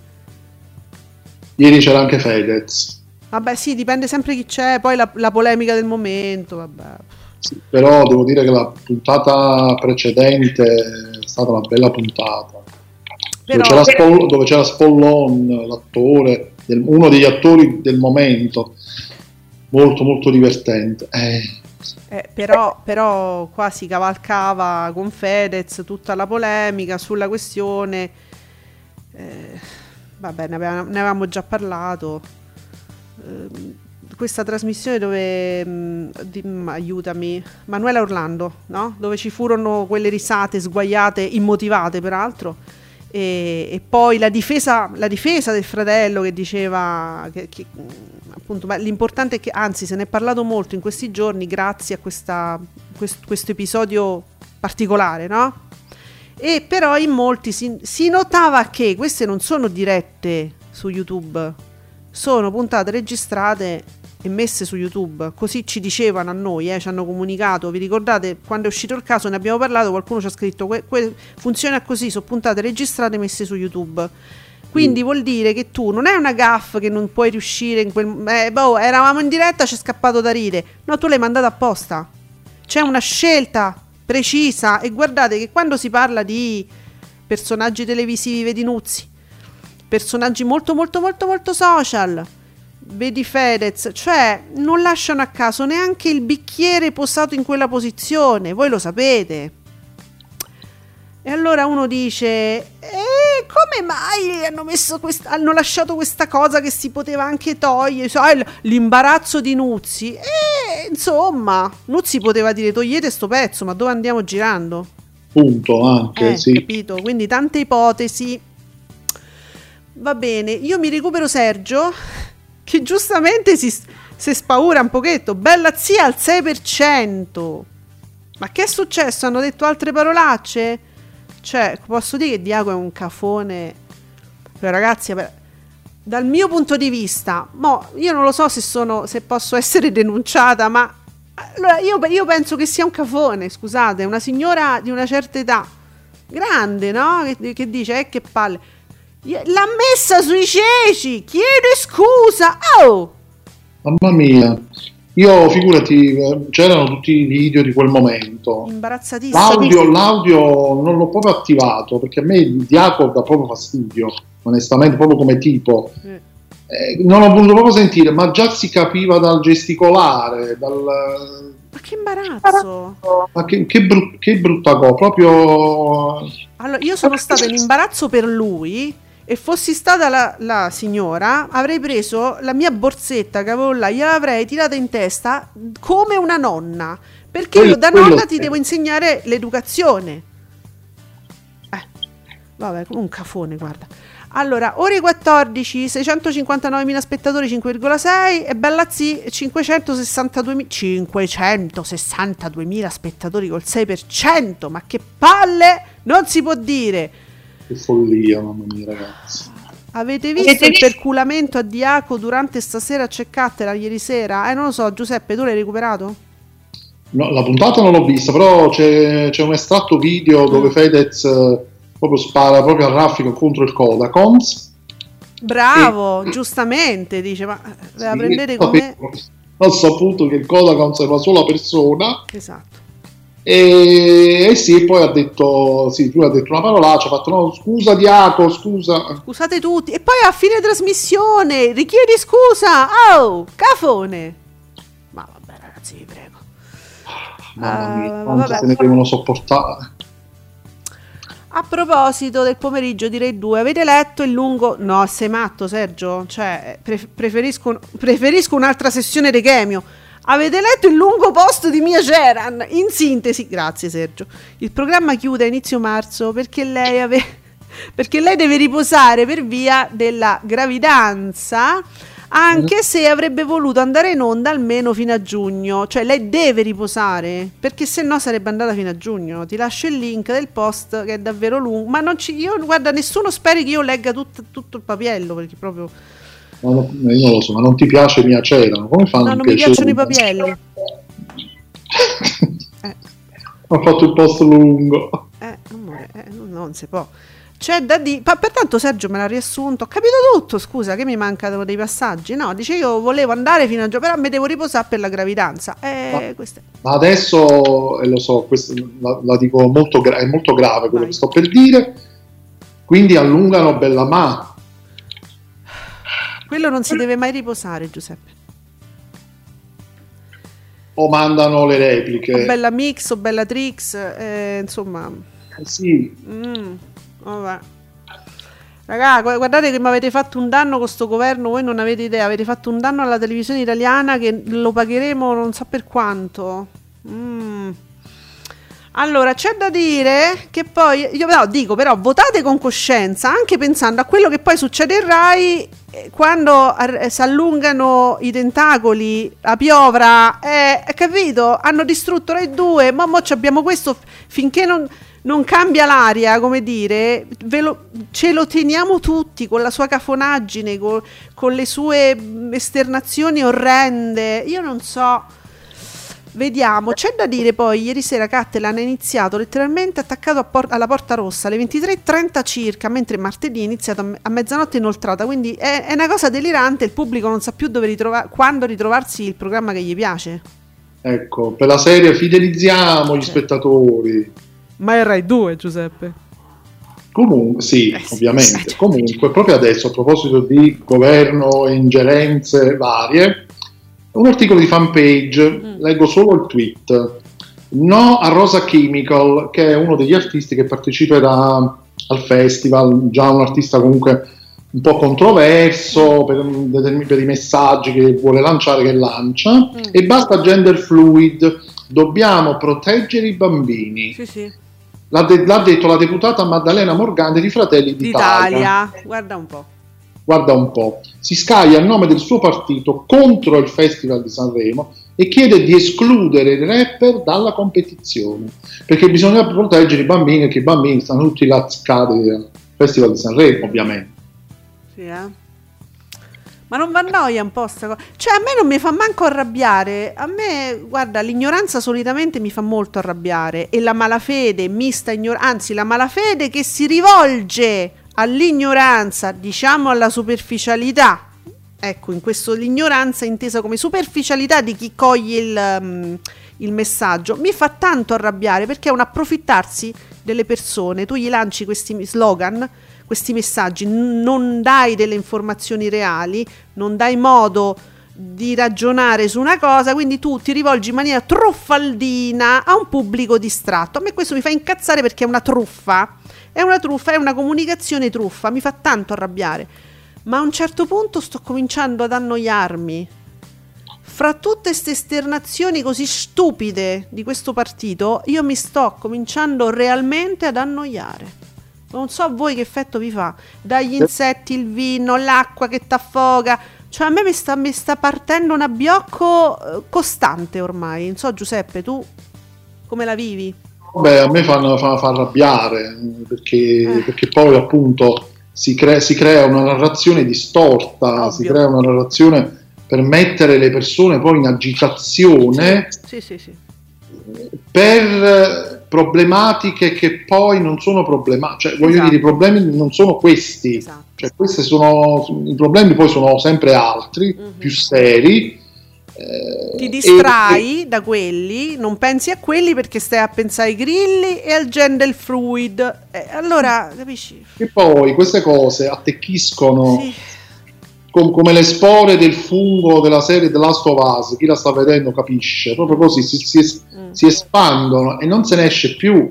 Ieri c'era anche Fedez, Vabbè, sì, dipende sempre chi c'è. Poi la, la polemica del momento. Vabbè. Sì, però devo dire che la puntata precedente è stata una bella puntata. Però, Dove, c'era Spol- dove c'era Spollon, l'attore, del- uno degli attori del momento, molto molto divertente. Eh, Eh, però, però qua si cavalcava con Fedez tutta la polemica sulla questione. eh, vabbè, ne avevamo, ne avevamo già parlato. Ehm, questa trasmissione dove mm, di- mm, aiutami, Manuela Orlando, no? Dove ci furono quelle risate sguaiate, immotivate peraltro. E, e poi la difesa, la difesa del fratello che diceva che, che, mm, appunto, ma l'importante è che, anzi, se ne è parlato molto in questi giorni grazie a questa, quest- questo episodio particolare, no? E però in molti si, si notava che queste non sono dirette su YouTube, sono puntate registrate messe su YouTube. Così ci dicevano a noi, eh, ci hanno comunicato. Vi ricordate quando è uscito il caso? Ne abbiamo parlato. Qualcuno ci ha scritto: que- que- funziona così, sono puntate registrate e messe su YouTube. Quindi vuol dire che tu non è una gaff che non puoi riuscire in quel. Eh, boh, eravamo in diretta, ci è scappato da ride. No, tu l'hai mandata apposta. C'è una scelta precisa. E guardate che quando si parla di personaggi televisivi, vedi Nuzzi, personaggi molto, molto, molto, molto social. Vedi Fedez, cioè non lasciano a caso neanche il bicchiere posato in quella posizione, voi lo sapete. E allora uno dice: E come mai hanno, messo quest- hanno lasciato questa cosa che si poteva anche togliere? L- l'imbarazzo di Nuzzi. E insomma, Nuzzi poteva dire: Togliete sto pezzo, ma dove andiamo girando? punto anche, Eh, sì. capito? Quindi tante ipotesi. Va bene, io mi recupero Sergio, che giustamente si, si spaura un pochetto. Bella zia al 6%. Ma che è successo? Hanno detto altre parolacce? Cioè, posso dire che Diago è un cafone. Cioè, ragazzi, dal mio punto di vista, mo, io non lo so se, sono, se posso essere denunciata, ma allora, io, io penso che sia un cafone, scusate, una signora di una certa età, grande, no? Che, che dice, eh, che palle. L'ha messa sui ceci, chiedo scusa, oh! Mamma mia, io figurati, c'erano tutti i video di quel momento. Imbarazzatissima. L'audio, l'audio non l'ho proprio attivato perché a me il Diaco dà proprio fastidio, onestamente, proprio come tipo. Eh. Eh, non ho voluto proprio sentire, ma già si capiva dal gesticolare, dal... Ma che imbarazzo! Ma che, che, bru- che brutta cosa, proprio... Allora, io sono stata in imbarazzo per lui e fossi stata la, la signora, avrei preso la mia borsetta che avevo là, gliel'avrei tirata in testa come una nonna. Perché Quello- io da quello nonna ti devo insegnare l'educazione. Eh, vabbè, un cafone, guarda. Allora, ore 14, 659.000 spettatori, 5,6 e Bella Z 562.000 562.000 spettatori col 6%, ma che palle! Non si può dire. Che follia, mamma mia ragazzi. Avete visto il perculamento a Diaco durante stasera a Ceccattera ieri sera? Eh, non lo so, Giuseppe, tu l'hai recuperato? No, la puntata non l'ho vista, però c'è, c'è un estratto video dove Mm. Fedez eh, proprio spara proprio a raffica contro il Kodakons Bravo, giustamente, dice, ma eh, la Sì, prendete come... Ho saputo che il Kodakan sei una sola persona Esatto. E, e sì, poi ha detto, sì, lui ha detto una parolaccia, ha fatto no, scusa Diaco, scusa. Scusate tutti. E poi a fine trasmissione richiedi scusa. Oh, cafone. Ma vabbè, ragazzi, vi prego. Mamma mia, Ah, quanto vabbè. se ne devono sopportare. A proposito del pomeriggio di Rai 2, avete letto il lungo... No, sei matto Sergio? Cioè, pre- preferisco, preferisco un'altra sessione di Chemio. Avete letto il lungo post di Mia Ceran? In sintesi, grazie Sergio. Il programma chiude a inizio marzo perché lei, ave- perché lei deve riposare per via della gravidanza, anche se avrebbe voluto andare in onda almeno fino a giugno. Cioè, lei deve riposare perché se no sarebbe andata fino a giugno. Ti lascio il link del post che è davvero lungo. Ma non ci, io, guarda, nessuno speri che io legga tut- tutto il papiello perché proprio. Non- io non lo so, ma non ti piace Mia C'era? Come fanno No, non mi piacciono i papielli. Eh. Ho fatto il post lungo. Eh, amore, eh, non, si può. C'è da dire. Ma pertanto Sergio me l'ha riassunto. Ho capito tutto. Scusa, che mi mancano dei passaggi. No, dice io volevo andare fino a giugno, però mi devo riposare per la gravidanza. Eh, Ma- Ma adesso, e lo so, questo la, la dico molto, gra- è molto grave quello Vai. che sto per dire. Quindi allungano Bella Ma. Quello non si deve mai riposare, Giuseppe. O mandano le O repliche. bella mix o bella trix, eh, insomma. Eh sì, Mm, vabbè. Ragà, gu- guardate che mi avete fatto un danno con sto governo, voi non avete idea, avete fatto un danno alla televisione italiana che lo pagheremo non so per quanto. Mm. Allora, c'è da dire che poi, io no, dico però, votate con coscienza, anche pensando a quello che poi succede in Rai eh, quando ar- si allungano i tentacoli, la piovra, eh, capito? Hanno distrutto Rai 2, ma mo abbiamo questo finché non, non cambia l'aria, come dire, lo- ce lo teniamo tutti con la sua cafonaggine, co- con le sue mm, esternazioni orrende. Io non so. Vediamo, c'è da dire poi, ieri sera Cattelan ha iniziato letteralmente attaccato por- alla Porta Rossa alle 23.30 circa, mentre martedì è iniziato a, me- a mezzanotte inoltrata, quindi è, è una cosa delirante, il pubblico non sa più dove ritrova- quando ritrovarsi il programma che gli piace. ecco, per la serie fidelizziamo gli spettatori. Ma è Rai 2 Giuseppe. Comunque, sì, Eh sì, ovviamente. sì. Comunque, proprio adesso, a proposito di governo e ingerenze varie, un articolo di fanpage, Mm. leggo solo il tweet. No a Rosa Chemical, che è uno degli artisti che parteciperà al festival, già un artista comunque un po' controverso per, per i messaggi che vuole lanciare, che lancia, Mm. e basta gender fluid, dobbiamo proteggere i bambini. Sì, sì. L'ha, de- l'ha detto la deputata Maddalena Morgante di Fratelli d'Italia. D'Italia, guarda un po'. Guarda un po', si scaglia a nome del suo partito contro il Festival di Sanremo e chiede di escludere i rapper dalla competizione perché bisogna proteggere i bambini perché i bambini stanno tutti lazzicati al Festival di Sanremo, ovviamente. Sì, eh. Ma non va a noia un po' sta cosa. Cioè, a me non mi fa manco arrabbiare. A me, guarda, l'ignoranza solitamente mi fa molto arrabbiare. E la malafede, mista ignoranza, anzi, la malafede che si rivolge all'ignoranza, diciamo alla superficialità. Ecco, in questo l'ignoranza intesa come superficialità di chi coglie il, um, il messaggio, mi fa tanto arrabbiare perché è un approfittarsi delle persone. Tu gli lanci questi slogan, questi messaggi, non dai delle informazioni reali, non dai modo di ragionare su una cosa, quindi tu ti rivolgi in maniera truffaldina a un pubblico distratto. A me questo mi fa incazzare perché è una truffa. È una truffa, è una comunicazione truffa, mi fa tanto arrabbiare. Ma a un certo punto sto cominciando ad annoiarmi. Fra tutte queste esternazioni così stupide di questo partito, io mi sto cominciando realmente ad annoiare. Non so voi che effetto vi fa. Dagli insetti, il vino, l'acqua che t'affoga. Cioè a me mi sta, mi sta partendo un abbiocco eh, costante ormai. Non so Giuseppe, tu come la vivi? Beh, a me fanno fa, fa arrabbiare perché, Eh. perché poi appunto si, crea- si crea una narrazione distorta, Ovvio. si crea una narrazione per mettere le persone poi in agitazione Sì, sì, sì. per problematiche che poi non sono problematiche, cioè voglio Esatto. dire, i problemi non sono questi, Esatto. Cioè, questi sono i problemi, poi sono sempre altri, Mhm. più seri. eh, Ti e- distrai da quelli, non pensi a quelli perché stai a pensare ai grilli e al gender fluid. E allora, capisci? E, e poi queste cose attecchiscono Sì. Com- come le spore del fungo della serie The Last of Us. Chi la sta vedendo capisce, proprio così si, si es- Mm. si espandono e non se ne esce più.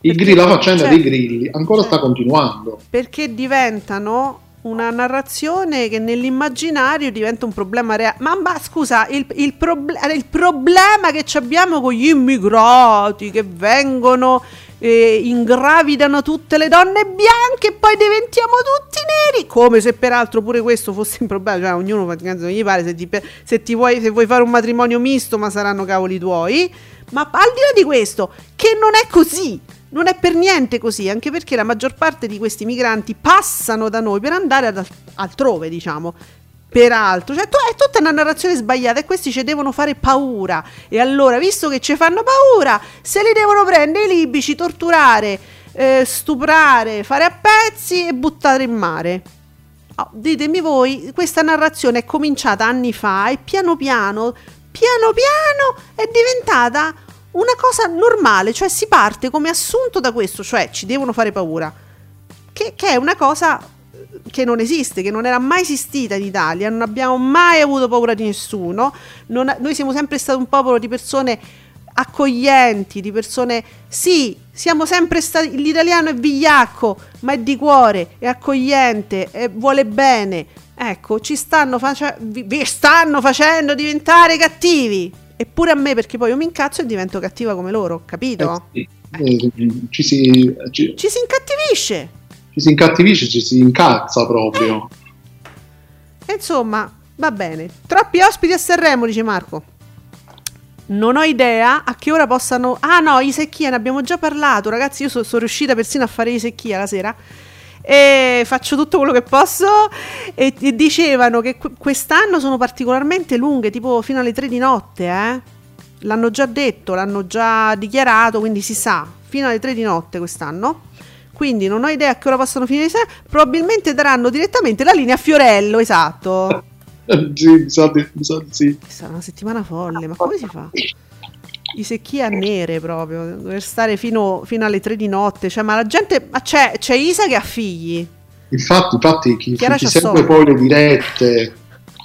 Grilli, la faccenda certo. dei grilli ancora sta Certo. continuando. Perché diventano una narrazione che nell'immaginario diventa un problema reale. Ma, ma scusa, il, il proble- il problema che abbiamo con gli immigrati che vengono, eh, ingravidano tutte le donne bianche e poi diventiamo tutti neri. Come se peraltro pure questo fosse un problema. Cioè, ognuno non gli pare se ti, se ti vuoi, se vuoi fare un matrimonio misto, ma saranno cavoli tuoi. Ma al di là di questo, che non è così. Non è per niente così, anche perché la maggior parte di questi migranti passano da noi per andare ad al- altrove, diciamo. Peraltro, cioè, tu- è tutta una narrazione sbagliata e questi ci devono fare paura. E allora, visto che ci fanno paura, se li devono prendere i libici, torturare, eh, stuprare, fare a pezzi e buttare in mare. Oh, ditemi voi, questa narrazione è cominciata anni fa e piano piano, piano piano è diventata una cosa normale, cioè si parte come assunto da questo, cioè ci devono fare paura, che, che è una cosa che non esiste, che non era mai esistita in Italia, non abbiamo mai avuto paura di nessuno, non- noi siamo sempre stati un popolo di persone accoglienti, di persone, sì, siamo sempre stati, l'italiano è vigliacco, ma è di cuore, è accogliente, e vuole bene, ecco, ci stanno, face- vi, vi stanno facendo diventare cattivi, eppure a me perché poi io mi incazzo e divento cattiva come loro, capito? Eh, sì, eh, ci, si, ci, Ci si incattivisce. Ci si incattivisce, ci si incazza proprio. E Insomma, va bene. Troppi ospiti a Sanremo, dice Marco. Non ho idea a che ora possano. Ah, no, i secchia, ne abbiamo già parlato, ragazzi. Io so- sono riuscita persino a fare i secchia la sera. E faccio tutto quello che posso. E, e dicevano che que- quest'anno sono particolarmente lunghe, tipo fino alle 3 di notte, eh. L'hanno già detto, l'hanno già dichiarato, quindi si sa. Fino alle 3 di notte quest'anno. Quindi non ho idea a che ora possano finire. di sera. Probabilmente daranno direttamente la linea a Fiorello, esatto. Sì, sa di sì. Sarà una settimana folle, ma come si fa? I secchi a nere proprio, dover stare fino, fino alle 3 di notte. Cioè, ma la gente. Ma c'è, c'è Isa che ha figli. Infatti, infatti chi, chi c'ha segue poi le dirette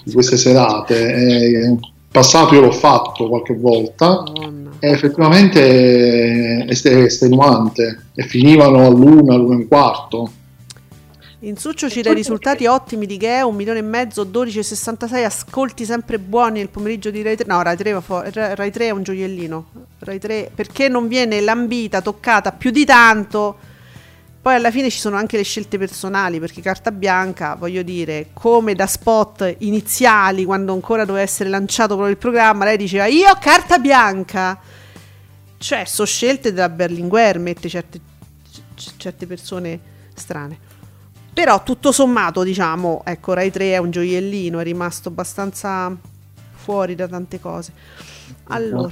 di queste serate, eh, in passato io l'ho fatto qualche volta, Madonna. E effettivamente è est- è estenuante e finivano all'una, all'una e un quarto. In Succio ci dai risultati ottimi di Geo, un milione e mezzo, 12,66, ascolti sempre buoni nel pomeriggio di Rai 3. No, Rai 3, va fu- Ra- Rai 3 è un gioiellino. Rai 3, perché non viene lambita, toccata più di tanto. Poi alla fine ci sono anche le scelte personali, perché Carta Bianca, voglio dire, come da spot iniziali, quando ancora doveva essere lanciato proprio il programma, lei diceva io Carta Bianca. Cioè, sono scelte della Berlinguer, mette certe, c- certe persone strane. Però tutto sommato, diciamo, ecco, Rai 3 è un gioiellino, è rimasto abbastanza fuori da tante cose. Allora,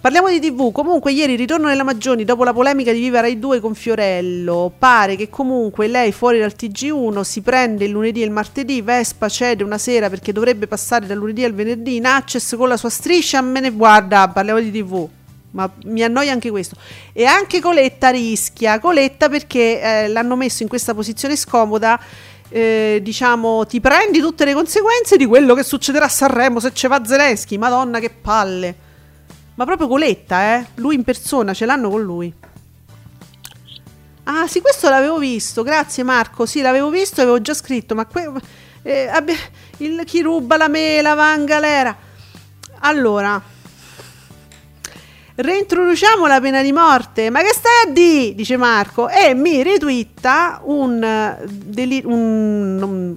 parliamo di TV. Comunque, ieri ritorno nella Maggioni dopo la polemica di Viva Rai 2 con Fiorello. Pare che comunque lei fuori dal TG1 si prende il lunedì e il martedì. Vespa cede una sera perché dovrebbe passare dal lunedì al venerdì in access con la sua striscia. Me ne guarda, parliamo di TV. Ma mi annoia anche questo. E anche Coletta rischia. Coletta perché eh, l'hanno messo in questa posizione scomoda. eh, diciamo, ti prendi tutte le conseguenze di quello che succederà a Sanremo se ci va Zelensky. Madonna, che palle. Ma proprio Coletta, eh? Lui in persona, ce l'hanno con lui. Ah, sì, questo l'avevo visto. Grazie, Marco. Sì, l'avevo visto avevo già scritto. Ma que- eh, abbia- il, chi ruba la mela va in galera. Allora. Reintroduciamo la pena di morte. Ma che stai a di? Dice Marco. E mi ritwitta un, eh, deli- un- un-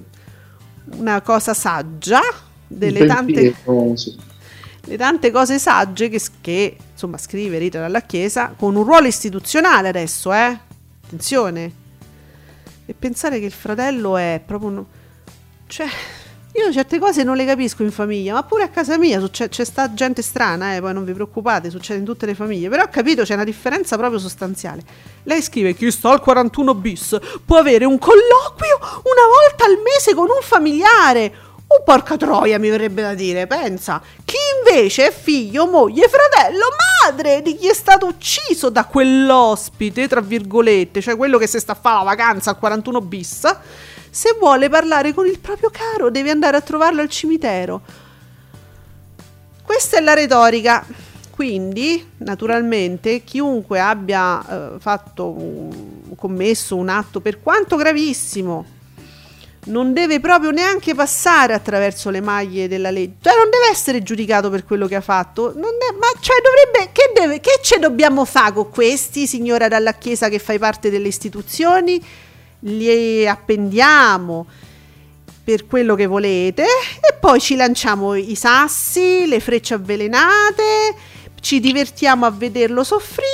una cosa saggia. Delle tante, pensiero, sì. Le tante cose sagge che, che, insomma scrive Rita dalla Chiesa con un ruolo istituzionale adesso, eh? Attenzione. E pensare che il fratello è proprio un... cioè Io certe cose non le capisco in famiglia, ma pure a casa mia succe- c'è sta gente strana, eh, poi non vi preoccupate, succede in tutte le famiglie, però ho capito c'è una differenza proprio sostanziale. Lei scrive chi sta al 41 bis può avere un colloquio una volta al mese con un familiare. Oh porca troia mi verrebbe da dire, pensa. Chi invece è figlio, moglie, fratello, madre di chi è stato ucciso da quell'ospite, tra virgolette, cioè quello che si sta a fare la vacanza al 41 bis se vuole parlare con il proprio caro, deve andare a trovarlo al cimitero. Questa è la retorica. Quindi, naturalmente, chiunque abbia eh, fatto, commesso un atto per quanto gravissimo, non deve proprio neanche passare attraverso le maglie della legge, cioè non deve essere giudicato per quello che ha fatto, è, ma cioè dovrebbe, che, deve, che ce dobbiamo fare con questi, signora dalla Chiesa che fai parte delle istituzioni? li appendiamo per quello che volete e poi ci lanciamo i sassi, le frecce avvelenate, ci divertiamo a vederlo soffrire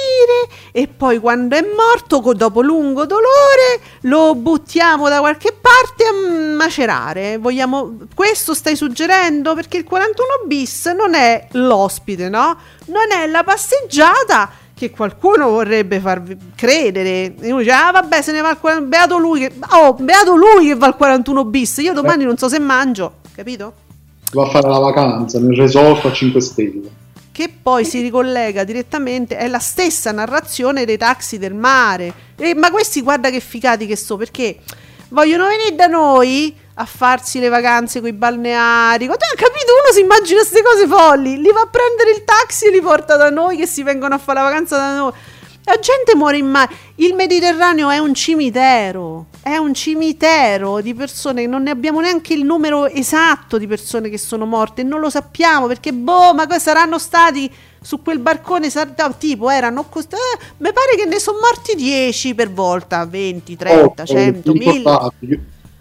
e poi quando è morto, dopo lungo dolore, lo buttiamo da qualche parte a macerare. Vogliamo, questo stai suggerendo? Perché il 41 bis non è l'ospite, no? Non è la passeggiata che qualcuno vorrebbe farvi credere. E uno dice, ah vabbè, se ne va al 41 beato lui che... Oh, beato lui che va al 41 bis. Io domani non so se mangio, capito? Va a fare la vacanza nel resort a 5 stelle. Che poi si ricollega direttamente, è la stessa narrazione dei taxi del mare. E, ma questi guarda che figati che so, perché vogliono venire da noi a farsi le vacanze con i balneari. Quando hai capito? Uno si immagina queste cose folli. Li va a prendere il taxi e li porta da noi che si vengono a fare la vacanza da noi. La gente muore in mare. Il Mediterraneo è un cimitero. È un cimitero di persone. Non ne abbiamo neanche il numero esatto di persone che sono morte. Non lo sappiamo perché, boh, ma saranno stati su quel barcone. Tipo, erano. Cost- eh, mi pare che ne sono morti 10 per volta, 20, 30, oh, 100, 1000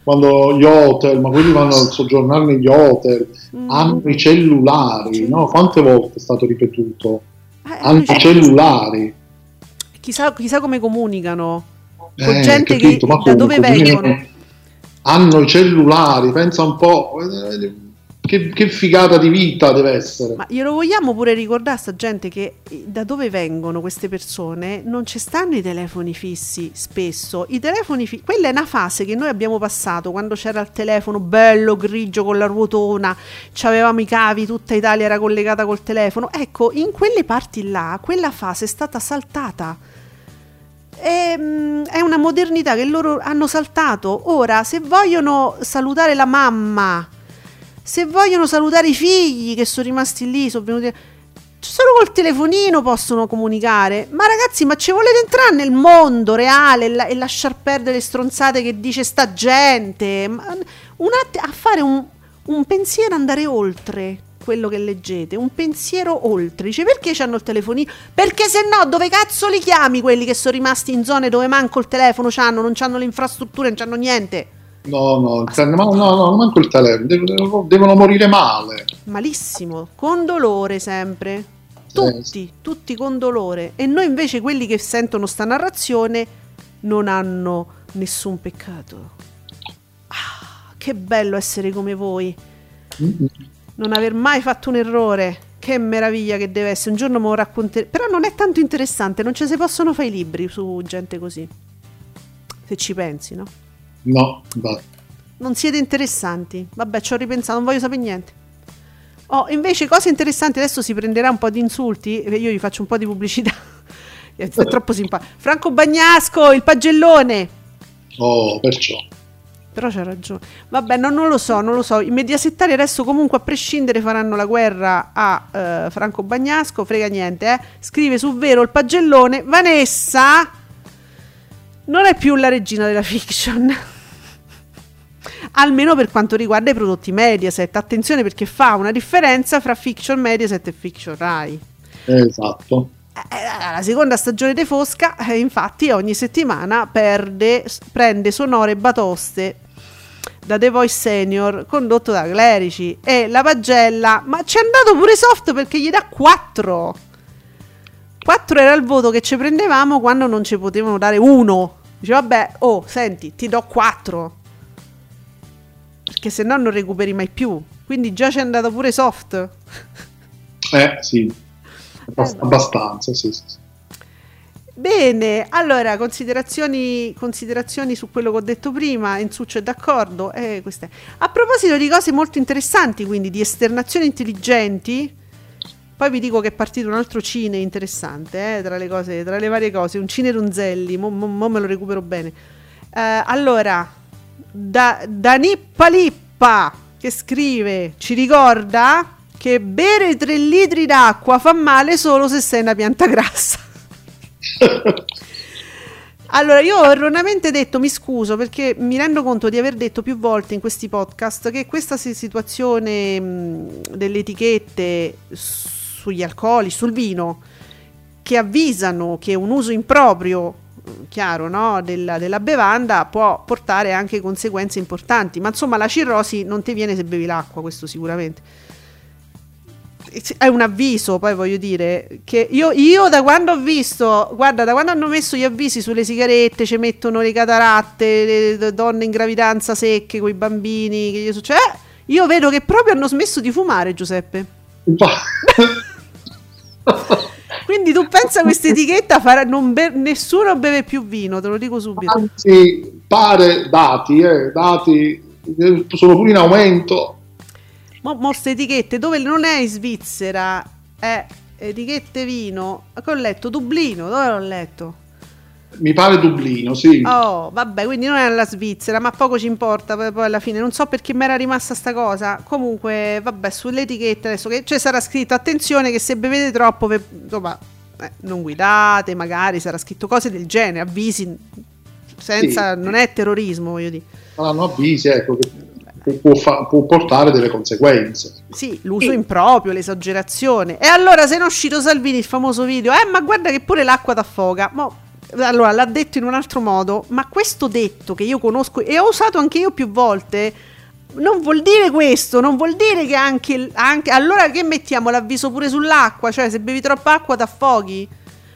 quando gli hotel, ma quelli vanno a soggiornare negli hotel, mm. hanno i cellulari, no? Quante volte è stato ripetuto? Eh, hanno i cellulari. Chissà, chissà, come comunicano con eh, gente capito, che da dove vengono. Hanno i cellulari, pensa un po'. Eh, che, che, figata di vita deve essere. Ma glielo vogliamo pure ricordare a sta gente che eh, da dove vengono queste persone non ci stanno i telefoni fissi spesso. I telefoni fissi, quella è una fase che noi abbiamo passato quando c'era il telefono bello grigio con la ruotona, avevamo i cavi, tutta Italia era collegata col telefono. Ecco, in quelle parti là, quella fase è stata saltata. È, ehm, è una modernità che loro hanno saltato. Ora, se vogliono salutare la mamma se vogliono salutare i figli che sono rimasti lì, sono venuti solo col telefonino possono comunicare. Ma ragazzi, ma ci volete entrare nel mondo reale e, la- e lasciar perdere le stronzate che dice sta gente? Un att- a fare un, un pensiero, andare oltre quello che leggete, un pensiero oltre. Dice perché hanno il telefonino? Perché se no, dove cazzo li chiami quelli che sono rimasti in zone dove manco il telefono c'hanno, non hanno le infrastrutture, non c'hanno niente? No, no, no, no, no, manco il telefono, devono, devono morire male. Malissimo, con dolore sempre. Tutti, eh. tutti con dolore. E noi invece quelli che sentono sta narrazione non hanno nessun peccato. Ah, che bello essere come voi. Non aver mai fatto un errore. Che meraviglia che deve essere. Un giorno me lo racconterò. Però non è tanto interessante, non ci si possono fare i libri su gente così. Se ci pensi, no? No, va. Non siete interessanti. Vabbè, ci ho ripensato, non voglio sapere niente. Oh, invece, cose interessanti, adesso si prenderà un po' di insulti. Io gli faccio un po' di pubblicità. È troppo simpatico. Franco Bagnasco, il pagellone. Oh, perciò. Però c'ha ragione. Vabbè, no, non lo so, non lo so. I mediasettari adesso comunque a prescindere faranno la guerra a uh, Franco Bagnasco, frega niente, eh. Scrive su vero il pagellone. Vanessa non è più la regina della fiction. Almeno per quanto riguarda i prodotti Mediaset. Attenzione perché fa una differenza fra fiction Mediaset e fiction Rai. Esatto. Eh, la seconda stagione di Fosca, eh, infatti, ogni settimana perde, prende sonore batoste da The Voice Senior condotto da Clerici e la pagella, ma ci è andato pure soft perché gli dà 4. 4 era il voto che ci prendevamo quando non ci potevano dare 1. Dice, vabbè, oh, senti, ti do 4. che se no non recuperi mai più. Quindi già c'è andato pure soft. Eh sì, Abbast- abbastanza, sì, sì, sì. Bene, allora considerazioni, considerazioni su quello che ho detto prima, Enzuccio è d'accordo. Eh, queste. A proposito di cose molto interessanti, quindi di esternazioni intelligenti, poi vi dico che è partito un altro cine interessante, eh, tra, le cose, tra le varie cose, un cine Ronzelli, mo, mo- mo me lo recupero bene. Eh, allora, da, Danippa Lippa che scrive, ci ricorda che bere 3 litri d'acqua fa male solo se sei una pianta grassa. Allora, io ho erroneamente detto, mi scuso perché mi rendo conto di aver detto più volte in questi podcast che questa si- situazione mh, delle etichette sugli alcoli, sul vino, che avvisano che un uso improprio, eh, chiaro, no, della, della bevanda può portare anche conseguenze importanti. Ma insomma, la cirrosi non ti viene se bevi l'acqua, questo sicuramente è un avviso, poi voglio dire, che io, io, da quando ho visto, guarda, da quando hanno messo gli avvisi sulle sigarette, ci mettono le cataratte, le, le donne in gravidanza secche con i bambini, che gli succede, eh, io vedo che proprio hanno smesso di fumare, Giuseppe. Quindi tu pensa questa etichetta farà, non be- nessuno beve più vino, te lo dico subito. Anzi, pare dati, eh, dati eh, sono pure in aumento. Mo, mo ste etichette dove non è in Svizzera, è etichette vino. Che ho letto Dublino, dove l'ho letto? Mi pare Dublino, sì. Oh, vabbè, quindi non è alla Svizzera, ma poco ci importa poi, poi alla fine. Non so perché mi era rimasta sta cosa. Comunque, vabbè, sull'etichetta adesso che c'è sarà scritto attenzione che se bevete troppo, ve- insomma, eh, non guidate, magari sarà scritto cose del genere, avvisi senza Sì. non è terrorismo, voglio dire. Saranno avvisi, ecco, che può, fa- può portare delle conseguenze. Sì, l'uso improprio, l'esagerazione. E allora se ne è uscito Salvini il famoso video, eh, ma guarda che pure l'acqua t'affoga. Mo, allora l'ha detto in un altro modo, ma questo detto che io conosco e ho usato anche io più volte, non vuol dire questo, non vuol dire che anche, anche allora che mettiamo l'avviso pure sull'acqua, cioè se bevi troppa acqua t'affoghi.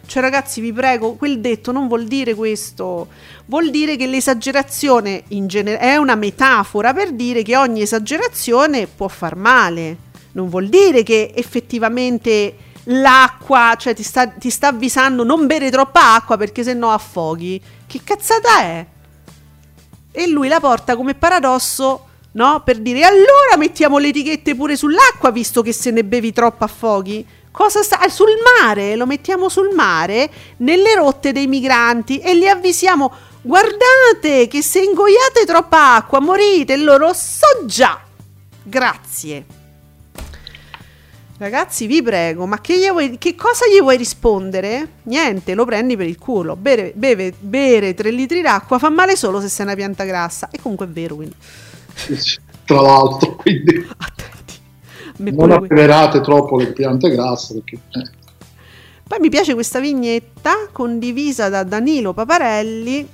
Cioè ragazzi vi prego, quel detto non vuol dire questo, vuol dire che l'esagerazione in genere è una metafora per dire che ogni esagerazione può far male, non vuol dire che effettivamente l'acqua, cioè ti sta, ti sta avvisando non bere troppa acqua perché se no affoghi. Che cazzata è? E lui la porta come paradosso, no? Per dire allora mettiamo le etichette pure sull'acqua visto che se ne bevi troppo affoghi. Cosa sta? Sul mare, lo mettiamo sul mare, nelle rotte dei migranti e li avvisiamo. Guardate che se ingoiate troppa acqua morite, loro so già. Grazie. Ragazzi, vi prego, ma che, gli vuoi- che cosa gli vuoi rispondere? Niente, lo prendi per il culo. Bere, beve- bere 3 litri d'acqua fa male solo se sei una pianta grassa. E comunque è vero, quindi. Tra l'altro, quindi Attenti. Non abbeverate troppo le piante grasse perché eh, Poi mi piace questa vignetta condivisa da Danilo Paparelli.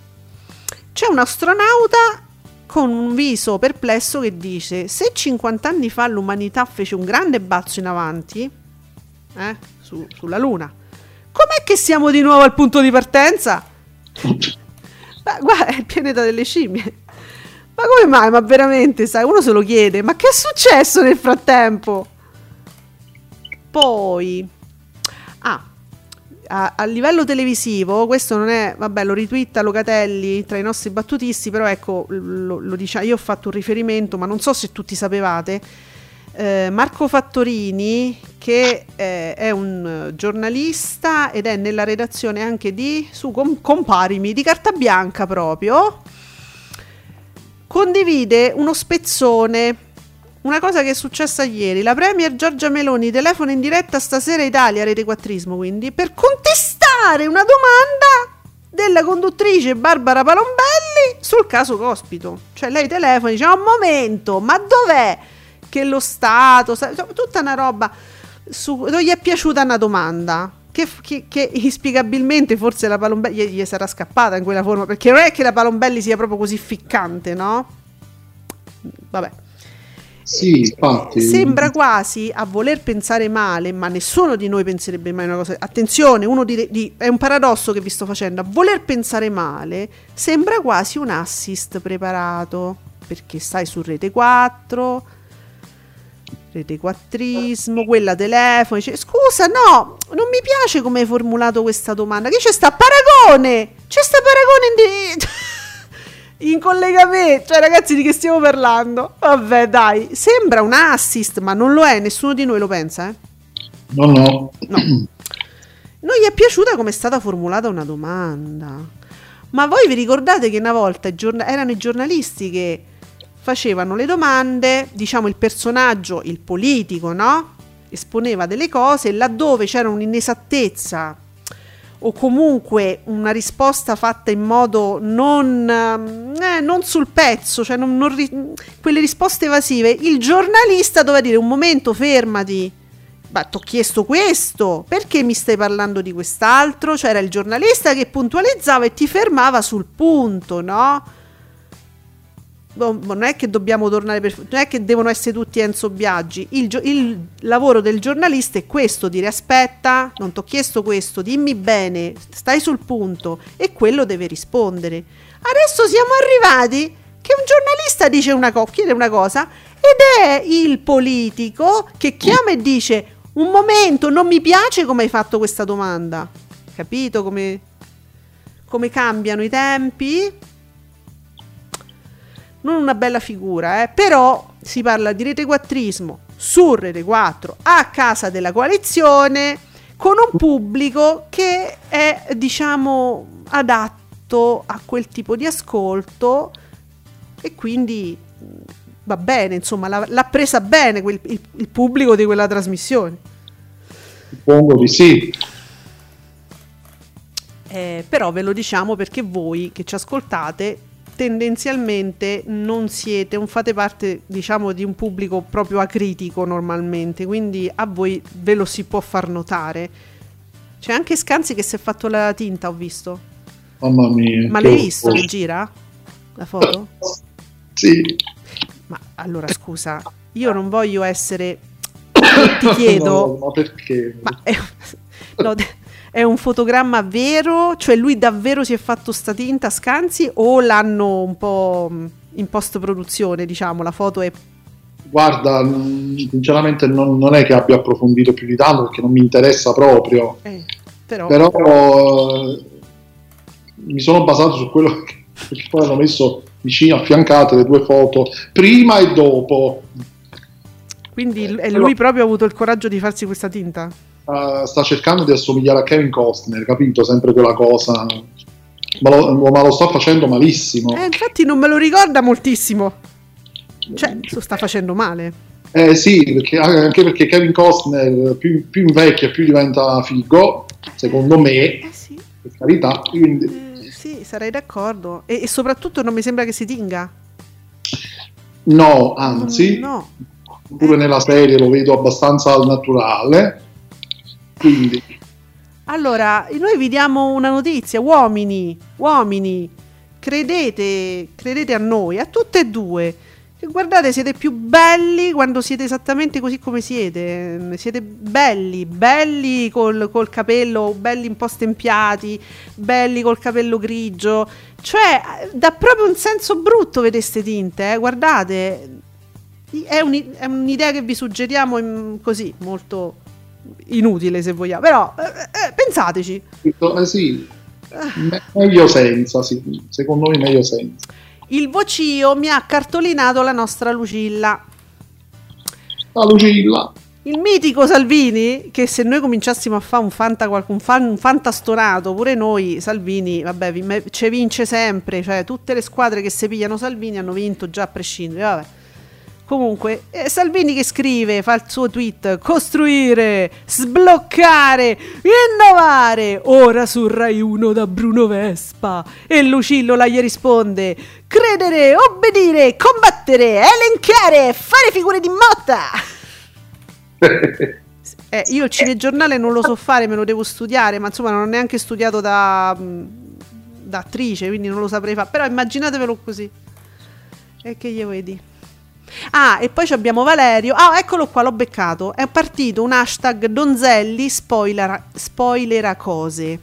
C'è un astronauta con un viso perplesso che dice: Se 50 anni fa l'umanità fece un grande balzo in avanti, eh, su- sulla Luna, com'è che siamo di nuovo al punto di partenza? Ma guarda, è il pianeta delle scimmie. Ma come mai? Ma veramente, sai, uno se lo chiede, ma che è successo nel frattempo? Poi, ah, a, a livello televisivo, questo non è, vabbè, lo ritwitta Locatelli tra i nostri battutisti, però ecco, lo, lo dice, io ho fatto un riferimento, ma non so se tutti sapevate, eh, Marco Fattorini, che eh, è un giornalista ed è nella redazione anche di, su Com- Comparimi, di Carta Bianca proprio, condivide uno spezzone una cosa che è successa ieri, la Premier Giorgia Meloni telefona in diretta stasera Italia, rete quattrismo quindi, per contestare una domanda della conduttrice Barbara Palombelli sul caso Cospito. Cioè lei telefona e dice, "Ah, un momento, ma dov'è che lo Stato, sa- insomma, tutta una roba, su, non gli è piaciuta una domanda. Che, che- che inspiegabilmente forse la Palombelli gli, gli sarà scappata in quella forma, perché non è che la Palombelli sia proprio così ficcante, no? Vabbè. sì, infatti. Sembra quasi a voler pensare male, ma nessuno di noi penserebbe mai una cosa. Attenzione, uno dire- di- è un paradosso che vi sto facendo. A voler pensare male sembra quasi un assist preparato. perché stai su Rete 4, Rete 4ismo, quella telefono, dice scusa no, non mi piace come hai formulato questa domanda, che c'è sta paragone, c'è sta paragone in, in collegamento, cioè ragazzi di che stiamo parlando? Vabbè dai, sembra un assist ma non lo è, nessuno di noi lo pensa, eh? No, no. No. Non gli è piaciuta come è stata formulata una domanda. Ma voi vi ricordate che una volta erano i giornalisti che facevano le domande, diciamo il personaggio, il politico, no? Esponeva delle cose laddove c'era un'inesattezza o comunque una risposta fatta in modo non, eh, non sul pezzo, cioè non, non ri- quelle risposte evasive, il giornalista doveva dire un momento fermati, ma ti ho chiesto questo, perché mi stai parlando di quest'altro? Cioè era il giornalista che puntualizzava e ti fermava sul punto, no? Non è che dobbiamo tornare per... non è che devono essere tutti Enzo Biaggi. Il, il lavoro del giornalista è questo: dire aspetta, non ti ho chiesto questo, dimmi bene, stai sul punto, e quello deve rispondere. Adesso siamo arrivati che un giornalista dice una co- chiede una cosa ed è il politico che chiama e dice un momento, non mi piace come hai fatto questa domanda. Capito come, come cambiano i tempi? Non una bella figura, eh? però si parla di rete quattrismo su Rete 4 a casa della coalizione con un pubblico che è diciamo adatto a quel tipo di ascolto e quindi va bene, insomma, l'ha, l'ha presa bene quel, il, il, pubblico di quella trasmissione. Suppongo di sì. Eh, però ve lo diciamo perché voi che ci ascoltate tendenzialmente non siete, non fate parte diciamo di un pubblico proprio acritico normalmente, quindi a voi ve lo si può far notare. C'è anche Scanzi che si è fatto la tinta, ho visto. Mamma mia. Ma l'hai visto che gira la foto? sì. Ma allora scusa, io non voglio essere. Ti chiedo. No, ma perché? Ma è, no, è, un fotogramma vero? Cioè lui davvero si è fatto sta tinta scanzi o l'hanno un po' in post produzione? Diciamo, la foto è. Guarda, sinceramente non, non, è che abbia approfondito più di tanto perché non mi interessa proprio. Eh, però, però eh, mi sono basato su quello che, che poi hanno messo vicino affiancate le due foto prima e dopo. Quindi e lui proprio ha avuto il coraggio di farsi questa tinta? Uh, sta cercando di assomigliare a Kevin Costner, capito? Sempre quella cosa. Ma lo, ma lo sta facendo malissimo. Eh, infatti non me lo ricorda moltissimo. Cioè, lo sta facendo male. Eh sì, perché, anche perché Kevin Costner più, più invecchia più diventa figo, secondo me, eh sì. per carità. Quindi... Eh sì, sarei d'accordo. E, e, soprattutto non mi sembra che si tinga. No, anzi, no. pure eh. nella serie lo vedo abbastanza al naturale. Quindi. Allora, noi vi diamo una notizia, uomini, uomini, credete, credete a noi, a tutte e due guardate, siete più belli quando siete esattamente così come siete. Siete belli, belli col, col capello, belli un po' stempiati, belli col capello grigio. Cioè, dà proprio un senso brutto vedere queste tinte, eh? guardate. È, un, è, un'idea che vi suggeriamo in, così, molto inutile se vogliamo. Però, eh, eh, pensateci. Eh sì, meglio senza, sì. secondo me meglio senza il vocio mi ha cartolinato la nostra Lucilla. La Lucilla. Il mitico Salvini, che se noi cominciassimo a fare un, fanta, un, fan, un fantastonato, pure noi Salvini, vabbè, ci vince sempre, cioè tutte le squadre che si pigliano Salvini hanno vinto già a prescindere, vabbè. Comunque, eh, Salvini che scrive, fa il suo tweet, costruire, sbloccare, innovare, ora su Rai 1 da Bruno Vespa. E Lucillo la gli risponde, credere, obbedire, combattere, elencare, fare figure di motta. eh, io il cinegiornale non lo so fare, me lo devo studiare, ma insomma non ho neanche studiato da, da attrice, quindi non lo saprei fare. Però immaginatevelo così. E che gli dire? Ah, e poi abbiamo Valerio. Ah, eccolo qua, l'ho beccato. È partito un hashtag Donzelli spoiler, spoilera cose.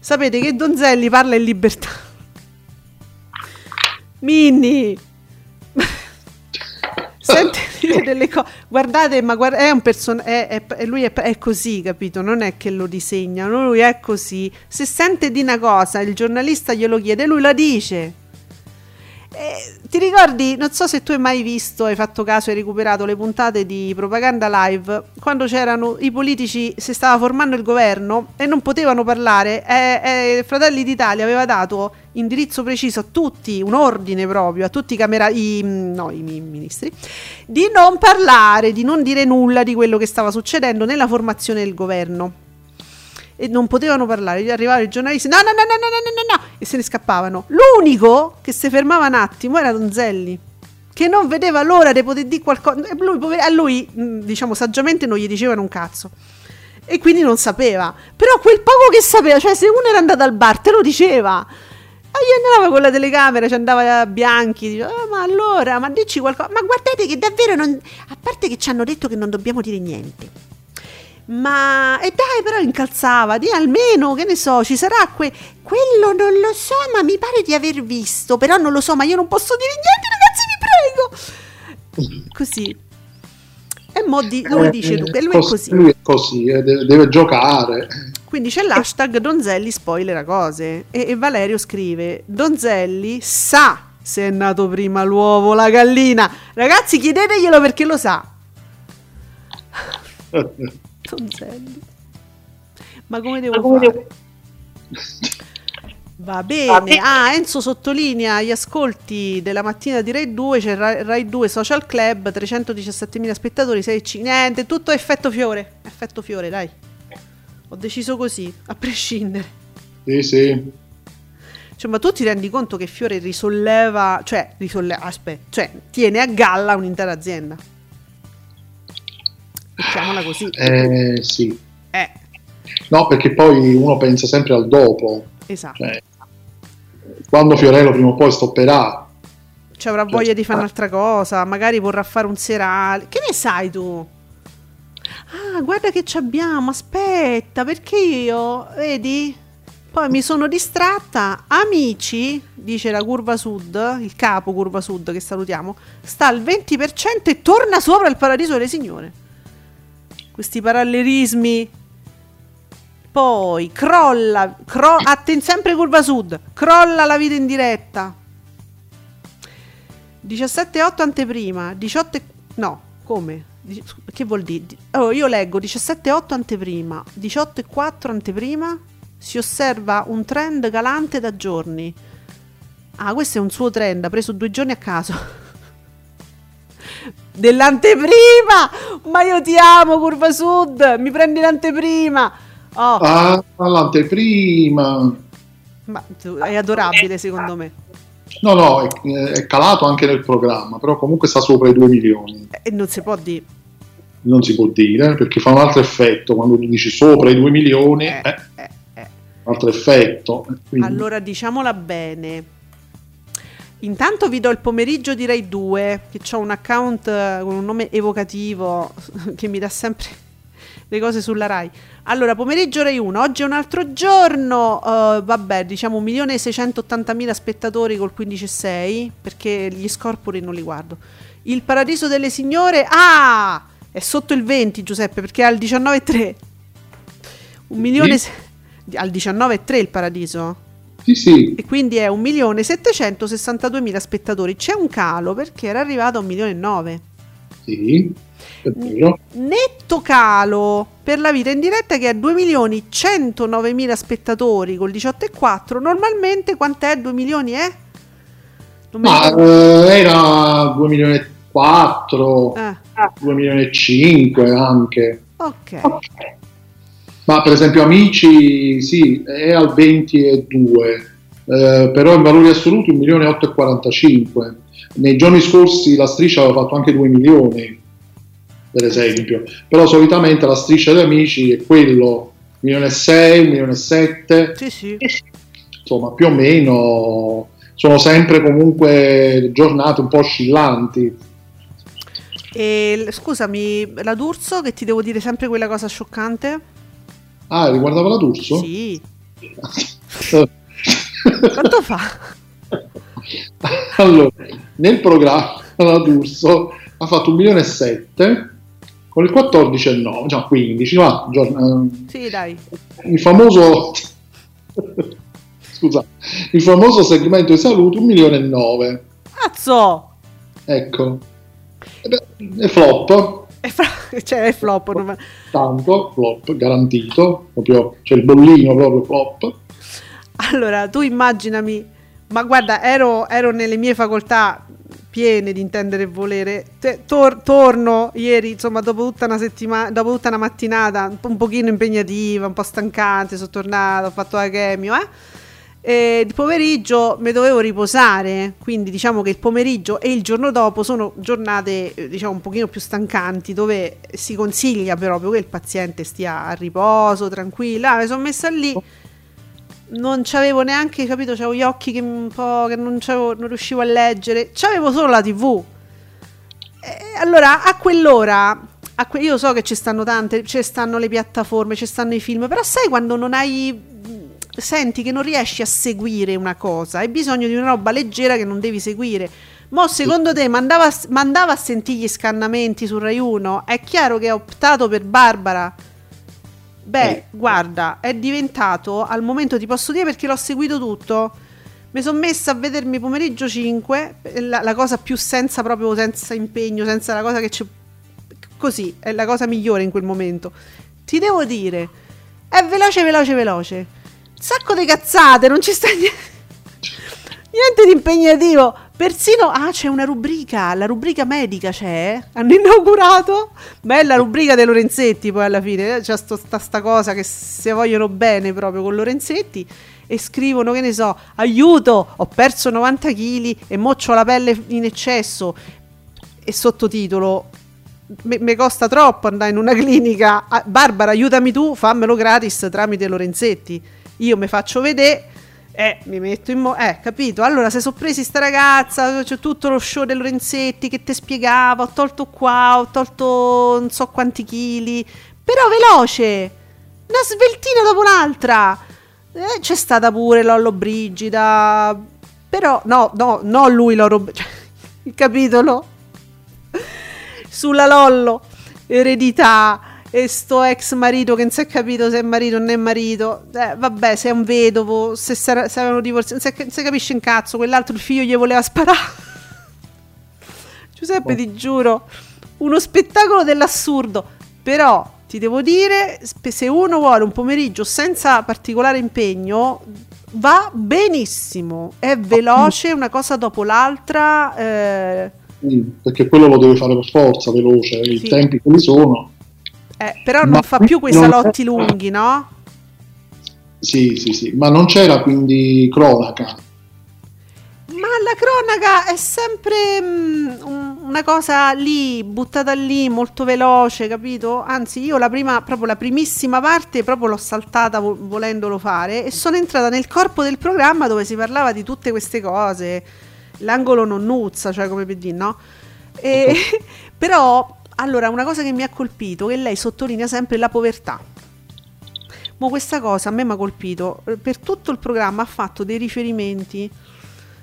Sapete che Donzelli parla in libertà. Minni! Sente dire delle cose. Guardate, ma guarda, è un personaggio. lui è, è, così, capito? Non è che lo disegnano, lui è così. Se sente di una cosa, il giornalista glielo chiede, lui la dice. Eh, ti ricordi, non so se tu hai mai visto, hai fatto caso, hai recuperato le puntate di Propaganda Live, quando c'erano i politici, si stava formando il governo e non potevano parlare, eh, eh, Fratelli d'Italia aveva dato indirizzo preciso a tutti, un ordine proprio, a tutti i, camera- i, no, i ministri, di non parlare, di non dire nulla di quello che stava succedendo nella formazione del governo e non potevano parlare. Gli arrivavano i giornalisti, no, no, no, no, no, no, no, no, e se ne scappavano. L'unico che si fermava un attimo era Donzelli, che non vedeva l'ora di poter dire qualcosa. Lui, a lui, diciamo, saggiamente non gli dicevano un cazzo. E quindi non sapeva. Però quel poco che sapeva, cioè se uno era andato al bar, te lo diceva. E gli andava con la telecamera, ci andava Bianchi, diceva, oh, ma allora, ma dici qualcosa. Ma guardate che davvero non... A parte che ci hanno detto che non dobbiamo dire niente ma e dai, però incalzava, di almeno, che ne so, ci sarà que- quello non lo so, ma mi pare di aver visto, però non lo so, ma io non posso dire niente, ragazzi, vi prego. Così. E mo di, lui eh, dice tu, e lui è così. Lui è così, eh, deve, deve, giocare. Quindi c'è l'hashtag Donzelli spoilera cose e, e Valerio scrive Donzelli sa se è nato prima l'uovo la gallina. Ragazzi, chiedeteglielo perché lo sa. Tonzelli. Ma come devo Ma come fare? Devo... Va bene. Ah, Enzo sottolinea gli ascolti della mattina di Rai 2, c'è Rai, Rai 2 Social Club, 317.000 spettatori, 6 niente, tutto effetto fiore. Effetto fiore, dai. Ho deciso così, a prescindere. Sì, sì. Cioè, ma tu ti rendi conto che Fiore risolleva, cioè, risolleva, aspetta, cioè, tiene a galla un'intera azienda. Mettiamola così. Eh, sì. Eh. No, perché poi uno pensa sempre al dopo. Esatto. Cioè, quando Fiorello prima o poi stopperà. Ci avrà voglia di fare un'altra cosa, magari vorrà fare un serale. Che ne sai tu? Ah, guarda che ci abbiamo, aspetta, perché io, vedi? Poi mi sono distratta. Amici, dice la curva sud, il capo curva sud che salutiamo, sta al 20% e torna sopra il paradiso delle signore questi parallelismi. Poi crolla, cro- atten- sempre curva sud, crolla la vita in diretta. 17,8 anteprima, 18 no, come? Che vuol dire? Oh, io leggo 17,8 anteprima, 18,4 anteprima, si osserva un trend galante da giorni. Ah, questo è un suo trend, ha preso due giorni a caso dell'anteprima. Ma io ti amo, Curva Sud. Mi prendi l'anteprima. Oh. Ah, l'anteprima. Ma è adorabile, secondo me. No, no, è, è, calato anche nel programma, però comunque sta sopra i 2 milioni. E non si può dire. Non si può dire, perché fa un altro effetto. Quando tu dici sopra i 2 milioni, eh, eh, eh, eh. un altro effetto. Quindi... Allora, diciamola bene Intanto vi do il pomeriggio di Rai 2, che ho un account eh, con un nome evocativo che mi dà sempre le cose sulla Rai. Allora, pomeriggio Rai 1, oggi è un altro giorno, uh, vabbè, diciamo 1.680.000 spettatori col 15,6, perché gli scorpori non li guardo. Il Paradiso delle Signore, ah, è sotto il 20 Giuseppe, perché è al 19,3. Un milione... Sì. Al 19,3 il Paradiso? Sì, sì. E quindi è 1.762.000 spettatori. C'è un calo perché era arrivato a 1.900.000. Sì, è vero. Netto calo per la vita in diretta che è 2.109.000 spettatori col 18,4. Normalmente quant'è? 2 milioni è? Ma eh, era 2 milioni e 4, eh. 2 milioni e 5 anche. Ok. okay. Ma per esempio Amici sì, è al 22, eh, però in valori assoluti 1.845. Nei giorni scorsi la striscia aveva fatto anche 2 milioni, per esempio, però solitamente la striscia di Amici è quello 1 milione e 6, 1 milione e 7. Sì, sì. Insomma, più o meno sono sempre comunque giornate un po' oscillanti. E scusami, la D'Urso, che ti devo dire sempre quella cosa scioccante? Ah, riguardava la D'Urso? Sì. Quanto fa? allora, nel programma la D'Urso ha fatto un milione e sette con il 14 e 9, cioè 15, va, giorn- eh, Sì, dai. il famoso scusa, il famoso segmento di salute un milione e nove, Cazzo! ecco. E flop, È, fra- cioè, è flop. non tanto flop, garantito, proprio c'è il bollino proprio flop. Allora, tu immaginami, ma guarda, ero, ero nelle mie facoltà piene di intendere e volere. Tor- torno ieri, insomma, dopo tutta una settimana, dopo tutta una mattinata un, po- un pochino impegnativa, un po' stancante, sono tornata, ho fatto la chemio, eh. E il pomeriggio mi dovevo riposare, quindi diciamo che il pomeriggio e il giorno dopo sono giornate eh, diciamo un pochino più stancanti dove si consiglia proprio che il paziente stia a riposo, tranquilla. Mi sono messa lì, non c'avevo neanche capito, c'avevo gli occhi che un po' che non, non riuscivo a leggere, c'avevo solo la TV. Allora a quell'ora io so che ci stanno tante, ci stanno le piattaforme, ci stanno i film, però sai quando non hai senti che non riesci a seguire una cosa, hai bisogno di una roba leggera che non devi seguire. Mo secondo te mandava, mandava a sentire gli scannamenti su Rai 1? È chiaro che ha optato per Barbara. Beh, Eh. guarda, è diventato al momento ti posso dire perché l'ho seguito tutto. Mi sono messa a vedermi pomeriggio 5, la, la cosa più senza proprio senza impegno, senza la cosa che c'è così, è la cosa migliore in quel momento. Ti devo dire, è veloce, veloce, veloce. Sacco di cazzate, non ci sta niente, niente di impegnativo. Persino, ah, c'è una rubrica, la rubrica medica c'è, hanno inaugurato. Bella rubrica dei Lorenzetti poi alla fine, eh, c'è sto, sta, sta cosa che se vogliono bene proprio con Lorenzetti e scrivono, che ne so, aiuto, ho perso 90 kg e mo c'ho la pelle in eccesso e sottotitolo mi costa troppo andare in una clinica Ah, Barbara aiutami tu fammelo gratis tramite Lorenzetti io mi faccio vedere eh, mi metto in mo- eh, capito? Allora, se sono presi sta ragazza, c'è tutto lo show del Lorenzetti che ti spiegava, ho tolto qua, ho tolto non so quanti chili, però veloce, una sveltina dopo un'altra. Eh, c'è stata pure Lollo Brigida, però no, no, no lui Lollo Br- cioè, il capitolo sulla Lollo, eredità e sto ex marito che non si è capito se è marito o non è marito. Eh, vabbè, se è un vedovo, se, avevano divorziato, non si, non si capisce un cazzo. Quell'altro il figlio gli voleva sparare. Giuseppe, ti giuro, uno spettacolo dell'assurdo. Però ti devo dire, se uno vuole un pomeriggio senza particolare impegno, va benissimo. È veloce, una cosa dopo l'altra. eh, Mm, perché quello lo deve fare per forza, veloce, i Sì. tempi quelli sono. Eh, però non Ma fa più quei salotti lunghi, no? Sì, sì, sì, ma non c'era quindi cronaca. Ma la cronaca è sempre mm, un- una cosa lì, buttata lì, molto veloce, capito? Anzi, io la prima, proprio la primissima parte, proprio l'ho saltata vo- volendolo fare e sono entrata nel corpo del programma dove si parlava di tutte queste cose. L'angolo non nuzza, cioè come per dire, no? E, però, allora, una cosa che mi ha colpito è che lei sottolinea sempre la povertà. Ma questa cosa a me mi ha colpito. Per tutto il programma ha fatto dei riferimenti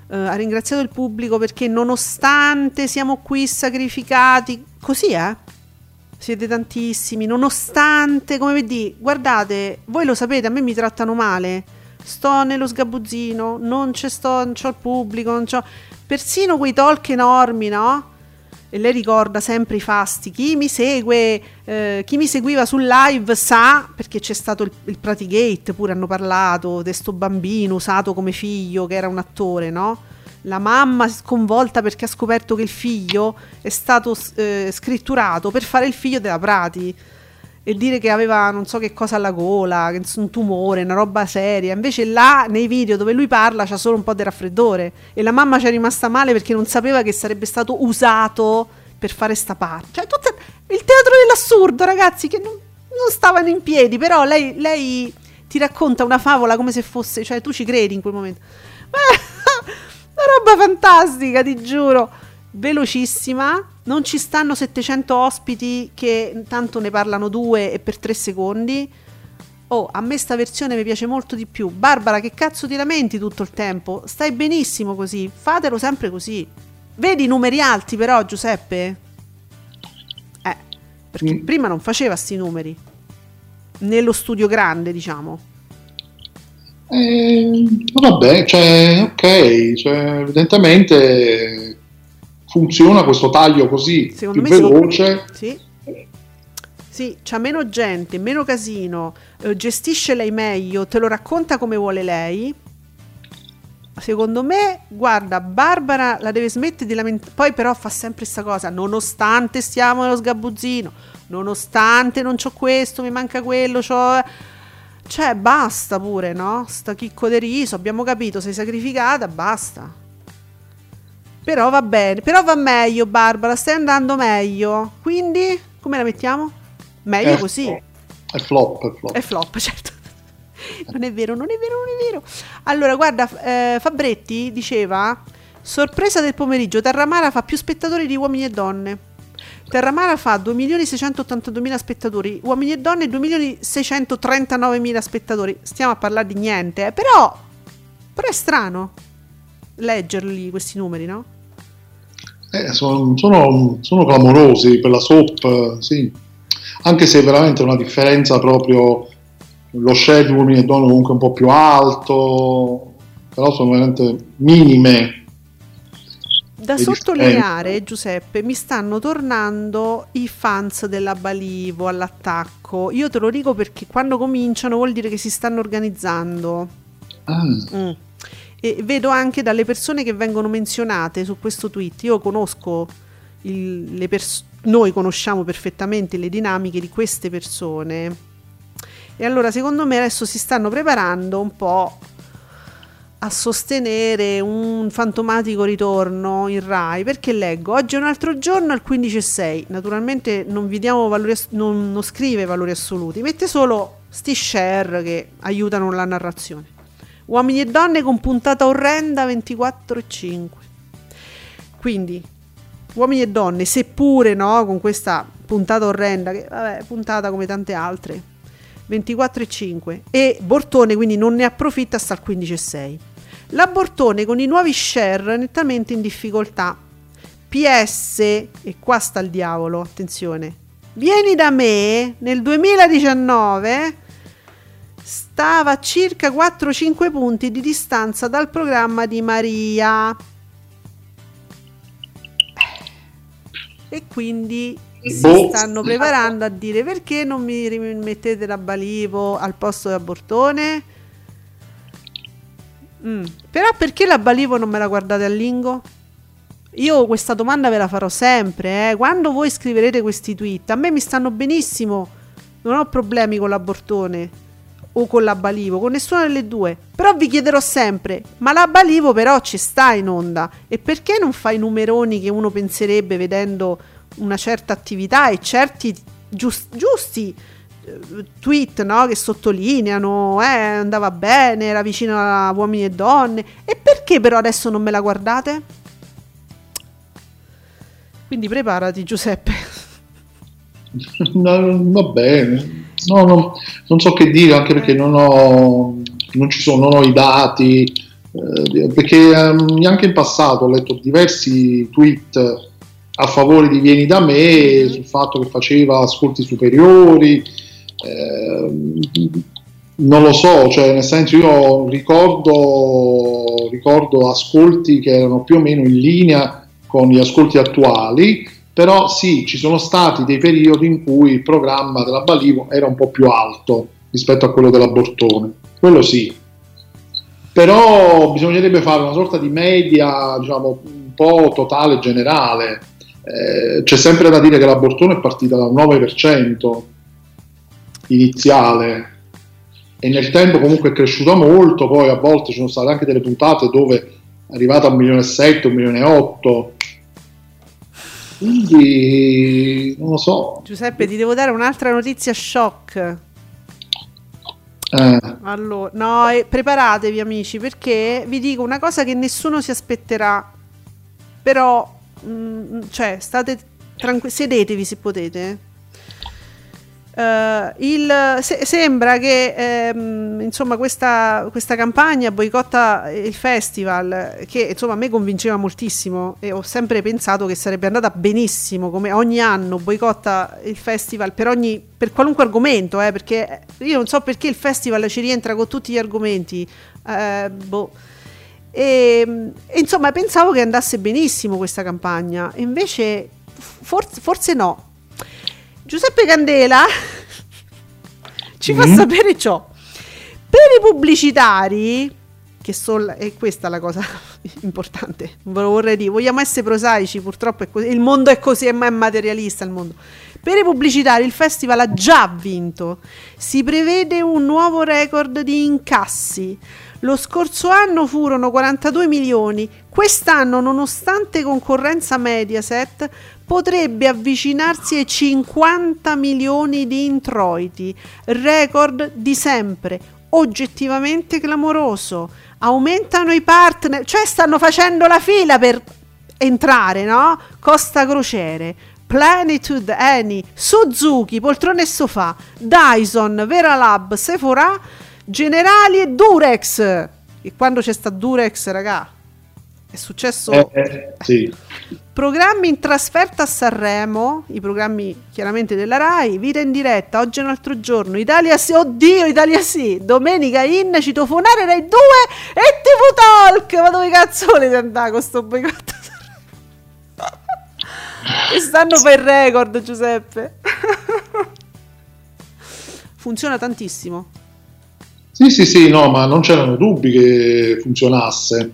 eh, ha ringraziato il pubblico perché nonostante siamo qui sacrificati, così eh? Siete tantissimi, nonostante, come vedi, guardate, voi lo sapete, a me mi trattano male. Sto nello sgabuzzino, non c'è sto, non c'ho il pubblico, non c'ho persino quei talk enormi, no? E lei ricorda sempre i fasti. Chi mi segue, eh, chi mi seguiva sul live sa, perché c'è stato il, il Pratigate, pure hanno parlato di sto bambino usato come figlio, che era un attore, no? La mamma sconvolta perché ha scoperto che il figlio è stato eh, scritturato per fare il figlio della Prati e dire che aveva non so che cosa alla gola, un tumore, una roba seria. Invece là nei video dove lui parla c'ha solo un po' di raffreddore e la mamma ci è rimasta male perché non sapeva che sarebbe stato usato per fare sta parte. Cioè tutto il teatro dell'assurdo, ragazzi, che non, non stavano in piedi, però lei, lei ti racconta una favola come se fosse, cioè tu ci credi in quel momento. Una roba fantastica, ti giuro. Velocissima. Non ci stanno 700 ospiti che tanto ne parlano due e per tre secondi. Oh, a me sta versione mi piace molto di più. Barbara, che cazzo ti lamenti tutto il tempo? Stai benissimo così, fatelo sempre così. Vedi i numeri alti però, Giuseppe? Eh, perché Mm. prima non faceva sti numeri. Nello studio grande, diciamo. Eh, vabbè, cioè, ok, cioè, evidentemente funziona questo taglio così Secondo più veloce. Sì. Sì, c'ha meno gente, meno casino, eh, gestisce lei meglio, te lo racconta come vuole lei. Secondo me, guarda, Barbara la deve smettere di lamentare. Poi, però, fa sempre questa cosa. Nonostante stiamo nello sgabuzzino, nonostante non c'ho questo, mi manca quello, c'ho. Cioè, basta pure, no? Sta chicco di riso, abbiamo capito, sei sacrificata, basta. Però va bene, però va meglio, Barbara, stai andando meglio. Quindi, come la mettiamo? Meglio Eh, così. È flop, è flop. È flop, certo. Non è vero, non è vero, non è vero. Allora, guarda, eh, Fabretti diceva: Sorpresa del pomeriggio, Terramara fa più spettatori di uomini e donne. Terramara fa 2.682.000 spettatori, uomini e donne 2.639.000 spettatori. Stiamo a parlare di niente, eh, però, però è strano leggerli questi numeri, no? Eh, sono, sono- sono clamorosi per la soap, eh, sì. Anche se veramente una differenza proprio lo share di uomini e donne comunque un po' più alto, però sono veramente minime. Da sottolineare, Giuseppe, mi stanno tornando i fans della Balivo all'attacco. Io te lo dico perché quando cominciano vuol dire che si stanno organizzando. Ah, Mm. E vedo anche dalle persone che vengono menzionate su questo tweet. Io conosco il- le pers- noi conosciamo perfettamente le dinamiche di queste persone. E allora, secondo me, adesso si stanno preparando un po' a sostenere un fantomatico ritorno in Rai. Perché leggo oggi è un altro giorno al 15,6. Naturalmente non vi diamo valori, non, non scrive valori assoluti, mette solo sti share che aiutano la narrazione. Uomini e donne con puntata orrenda 24,5. Quindi, uomini e donne, seppure no, con questa puntata orrenda, che vabbè, puntata come tante altre, 24,5. E Bortone quindi non ne approfitta, sta al 15,6. La Bortone con i nuovi share nettamente in difficoltà. PS, e qua sta il diavolo, attenzione. Vieni da me nel 2019 stava a circa 4-5 punti di distanza dal programma di Maria. E quindi si Boh. stanno preparando a dire perché non mi rimettete la Balivo al posto della Bortone? Mm. Però perché la Balivo non me la guardate a Lingo? Io questa domanda ve la farò sempre, eh. quando voi scriverete questi tweet, a me mi stanno benissimo, non ho problemi con la Bortone o con la Balivo, con nessuna delle due, però vi chiederò sempre, ma la Balivo però ci sta in onda e perché non fa i numeroni che uno penserebbe vedendo una certa attività e certi gius- giusti eh, tweet no, che sottolineano eh, andava bene, era vicino a uomini e donne e perché però adesso non me la guardate? Quindi preparati Giuseppe. no, va bene. No, no, non so che dire, anche perché non ho, non ci sono, non ho i dati, eh, perché ehm, neanche in passato ho letto diversi tweet a favore di Vieni da me, sul fatto che faceva ascolti superiori, ehm, non lo so, cioè nel senso io ricordo, ricordo ascolti che erano più o meno in linea con gli ascolti attuali, però sì, ci sono stati dei periodi in cui il programma della Balivo era un po' più alto rispetto a quello della Bortone, quello sì. Però bisognerebbe fare una sorta di media, diciamo, un po' totale generale. Eh, c'è sempre da dire che la Bortone è partita dal 9% iniziale e nel tempo comunque è cresciuta molto, poi a volte ci sono state anche delle puntate dove è arrivata a 1.700.000, 1.800.000, quindi non lo so. Giuseppe, ti devo dare un'altra notizia shock. Eh, Allora, no, eh, preparatevi amici perché vi dico una cosa che nessuno si aspetterà. Però, mm, cioè, state tranquilli, sedetevi se potete. Uh, il, se, sembra che ehm, insomma questa, questa, campagna boicotta il festival che insomma a me convinceva moltissimo e ho sempre pensato che sarebbe andata benissimo come ogni anno boicotta il festival per, ogni, per qualunque argomento eh, perché io non so perché il festival ci rientra con tutti gli argomenti eh, boh. e, e, insomma pensavo che andasse benissimo questa campagna invece forse, forse no Giuseppe Candela ci fa mm. sapere ciò. Per i pubblicitari, che sono, è questa la cosa importante, ve lo vorrei dire, vogliamo essere prosaici, purtroppo è così, il mondo è così, è materialista il mondo. Per i pubblicitari il festival ha già vinto, si prevede un nuovo record di incassi. Lo scorso anno furono 42 milioni, quest'anno nonostante concorrenza Mediaset potrebbe avvicinarsi ai 50 milioni di introiti, record di sempre, oggettivamente clamoroso. Aumentano i partner, cioè stanno facendo la fila per entrare, no? Costa Crociere, Plenitude, Eni, Suzuki, Poltrone e Sofà, Dyson, Veralab, Sephora, Generali e Durex. E quando c'è sta Durex, raga, è successo... Eh, eh, sì. Programmi in trasferta a Sanremo, i programmi chiaramente della RAI, Vita in diretta, oggi è un altro giorno, Italia sì, oddio Italia sì, domenica in citofonare Rai 2 e TV Talk, ma dove cazzo volete andare con sto boicotto? Quest'anno fa il record Giuseppe. Funziona tantissimo. Sì, sì, sì, no, ma non c'erano dubbi che funzionasse.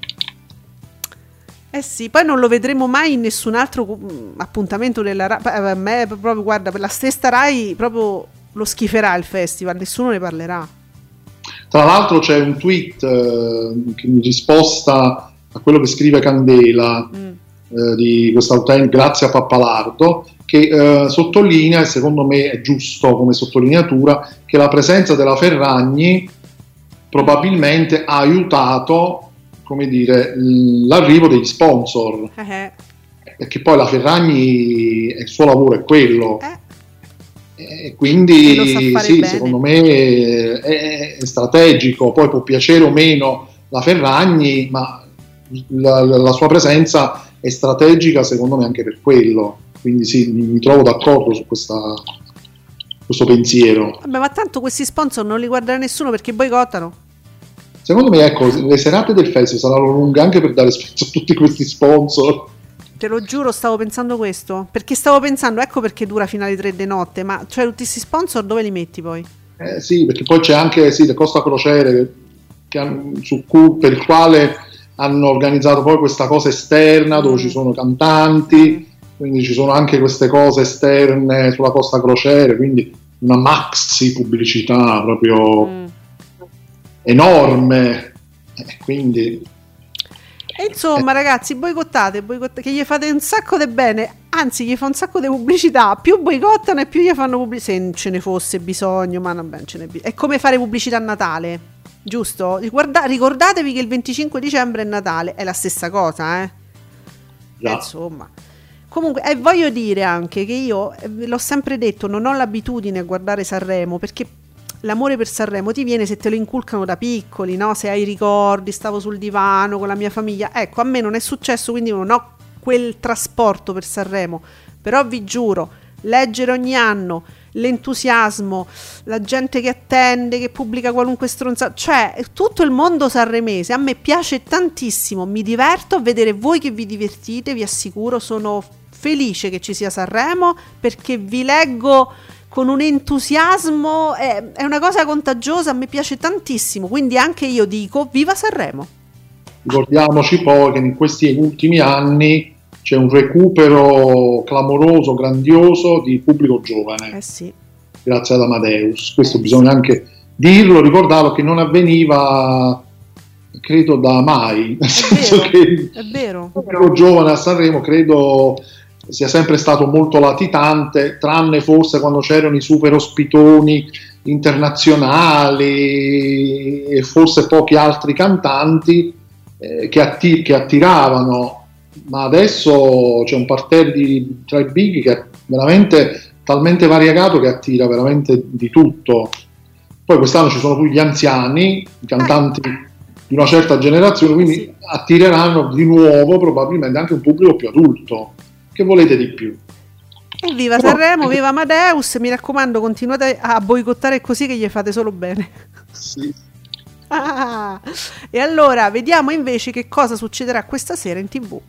Eh sì, poi non lo vedremo mai in nessun altro mm, appuntamento della Rai. Eh, a me proprio, guarda, per la stessa Rai proprio lo schiferà il festival, nessuno ne parlerà. Tra l'altro c'è un tweet eh, in risposta a quello che scrive Candela mm. eh, di quest'utente, grazie a Pappalardo, che eh, sottolinea, e secondo me è giusto come sottolineatura, che la presenza della Ferragni probabilmente ha aiutato come dire, l'arrivo degli sponsor. Uh-huh. Perché poi la Ferragni, il suo lavoro è quello. Uh. E quindi sì, bene. secondo me è, è, strategico, poi può piacere o meno la Ferragni, ma la, la, sua presenza è strategica secondo me anche per quello. Quindi sì, mi, mi trovo d'accordo su questa, questo pensiero. Vabbè, ma tanto questi sponsor non li guarderà nessuno perché boicottano. Secondo me, ecco, le serate del festival saranno lunghe anche per dare spazio a tutti questi sponsor. Te lo giuro, stavo pensando questo. Perché stavo pensando, ecco perché dura fino alle 3 di notte, ma cioè tutti questi sponsor dove li metti poi? Eh, sì, perché poi c'è anche sì, le Costa Crociere che, su cui, per il quale hanno organizzato poi questa cosa esterna dove mm. ci sono cantanti, quindi ci sono anche queste cose esterne sulla Costa Crociere, quindi una maxi pubblicità proprio... Mm enorme. Eh, quindi e insomma, ragazzi, boicottate, boicottate, che gli fate un sacco di bene, anzi, gli fa un sacco di pubblicità. Più boicottano e più gli fanno pubblicità. Se ce ne fosse bisogno, ma vabbè, ce n'è bisogno. È come fare pubblicità a Natale, giusto? Ricorda- ricordatevi che il 25 dicembre è Natale, è la stessa cosa, eh? Yeah. Insomma. Comunque, eh, voglio dire anche che io eh, l'ho sempre detto, non ho l'abitudine a guardare Sanremo perché l'amore per Sanremo ti viene se te lo inculcano da piccoli, no? Se hai ricordi, stavo sul divano con la mia famiglia. Ecco, a me non è successo, quindi non ho quel trasporto per Sanremo. Però vi giuro, leggere ogni anno l'entusiasmo, la gente che attende, che pubblica qualunque stronza, cioè tutto il mondo sanremese a me piace tantissimo, mi diverto a vedere voi che vi divertite, vi assicuro, sono felice che ci sia Sanremo perché vi leggo con un entusiasmo, è, è, una cosa contagiosa, me piace tantissimo, quindi anche io dico viva Sanremo. Ricordiamoci poi che in questi ultimi anni c'è un recupero clamoroso, grandioso di pubblico giovane. Eh sì. Grazie ad Amadeus, questo eh bisogna sì. anche dirlo, ricordarlo che non avveniva credo da mai, senso vero, che è vero. il pubblico giovane a Sanremo credo sia sempre stato molto latitante, tranne forse quando c'erano i super ospitoni internazionali e forse pochi altri cantanti eh, che, atti- che, attiravano, ma adesso c'è un parterre di, tra i big che è veramente talmente variegato che attira veramente di tutto. Poi quest'anno ci sono pure gli anziani, i cantanti di una certa generazione, quindi attireranno di nuovo probabilmente anche un pubblico più adulto. Che volete di più? E viva Però- Sanremo, viva Amadeus, mi raccomando continuate a boicottare così che gli fate solo bene. Sì. Ah, e allora vediamo invece che cosa succederà questa sera in tv.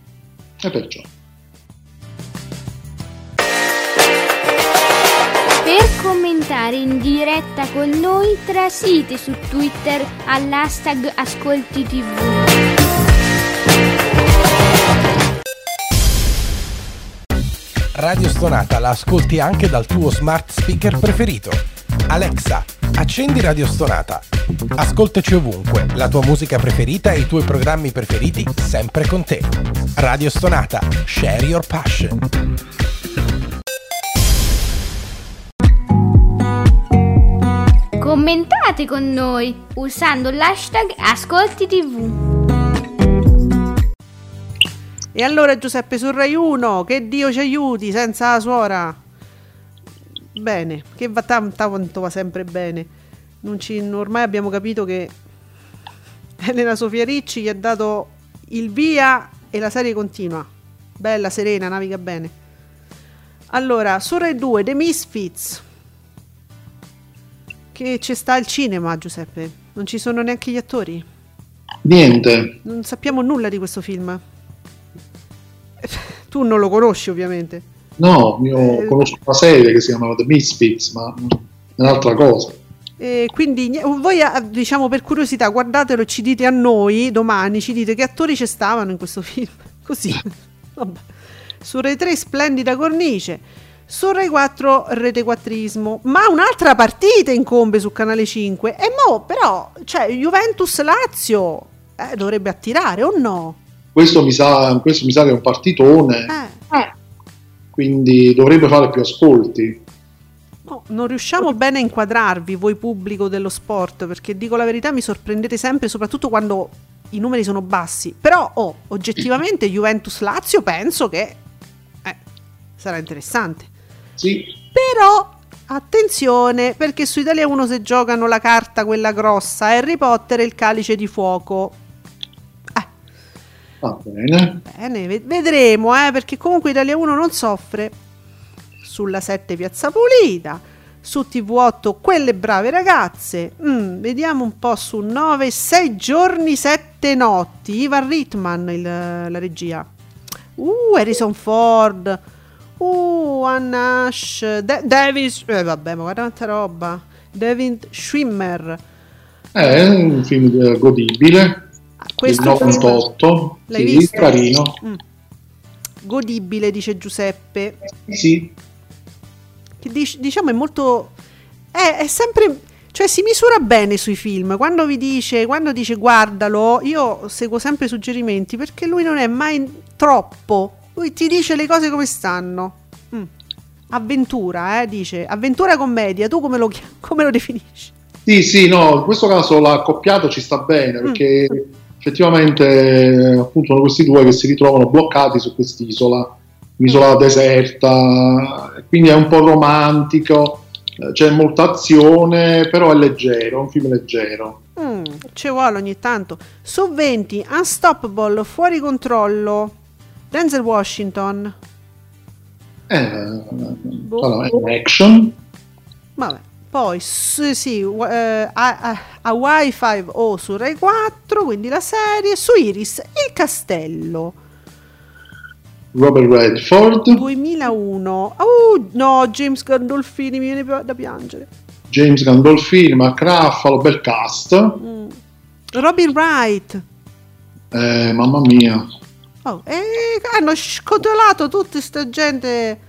E perciò. Per commentare in diretta con noi trasite su Twitter all'hashtag Ascolti TV. Radio Stonata la ascolti anche dal tuo smart speaker preferito. Alexa, accendi Radio Stonata. Ascoltaci ovunque, la tua musica preferita e i tuoi programmi preferiti sempre con te. Radio Stonata, share your passion. Commentate con noi usando l'hashtag Ascolti TV. E allora Giuseppe su Rai 1, che Dio ci aiuti senza la suora. Bene, che va tanto quanto va sempre bene. Non ci- ormai abbiamo capito che Elena Sofia Ricci gli ha dato il via e la serie continua. Bella, serena, naviga bene. Allora, su Rai 2, The Misfits. Che ci sta al cinema, Giuseppe. Non ci sono neanche gli attori. Niente. Non sappiamo nulla di questo film. Tu non lo conosci, ovviamente. No, io Eh, conosco una serie che si chiama The Misfits, ma è un'altra cosa. E quindi voi, ah, diciamo per curiosità, guardatelo e ci dite a noi domani, ci dite che attori ci stavano in questo film. Così. Vabbè. Su Rai 3 splendida cornice. Su Rai 4 rete quattrismo. Ma un'altra partita incombe su Canale 5. E mo però, cioè, Juventus Lazio eh, dovrebbe attirare o no? Questo mi sa, questo mi sa che è un partitone, Eh. quindi dovrebbe fare più ascolti. No, non riusciamo bene a inquadrarvi voi pubblico dello sport perché dico la verità mi sorprendete sempre soprattutto quando i numeri sono bassi. Però oh, oggettivamente Juventus Lazio penso che eh, sarà interessante. Sì, però attenzione perché su Italia 1 se giocano la carta quella grossa Harry Potter e il calice di fuoco. eh, va bene. Bene, ve- vedremo, eh, perché comunque Italia 1 non soffre. Sulla 7 Piazza Pulita, su TV8 Quelle brave ragazze. Mm, vediamo un po' su 9 6 giorni 7 notti. Ivan Ritman il- la regia. Uh, Harrison Ford. Uh, Anna Ash, Da- David eh, vabbè, ma guarda quanta roba. David Schwimmer. È un film godibile, Questo film 98, l'hai sì, visto? carino. Mm. Godibile, dice Giuseppe. Sì, che dic- diciamo è molto è, è sempre cioè si misura bene sui film quando vi dice quando dice guardalo io seguo sempre i suggerimenti perché lui non è mai troppo lui ti dice le cose come stanno Mm. avventura eh dice avventura commedia tu come lo, come lo definisci sì, sì, no, in questo caso l'accoppiato ci sta bene Mm. Effettivamente appunto sono questi due che si ritrovano bloccati su quest'isola, un'isola deserta, quindi è un po' romantico, eh, c'è molta azione, però è leggero, è un film leggero. Mm, ci vuole ogni tanto. Su 20 Unstoppable fuori controllo. Denzel Washington. Eh, allora, è un action, Vabbè, poi sì, sì, wa- eh, a, a, Hawaii 5O su Rai 4, quindi la serie, su Iris Il Castello Robert Redford, 2001. Uh, no, James Gandolfini mi viene da piangere. James Gandolfini, Mark Ruffalo, bel cast, Mm. Robin Wright. Eh, mamma mia. Oh, e hanno scotolato tutta sta gente.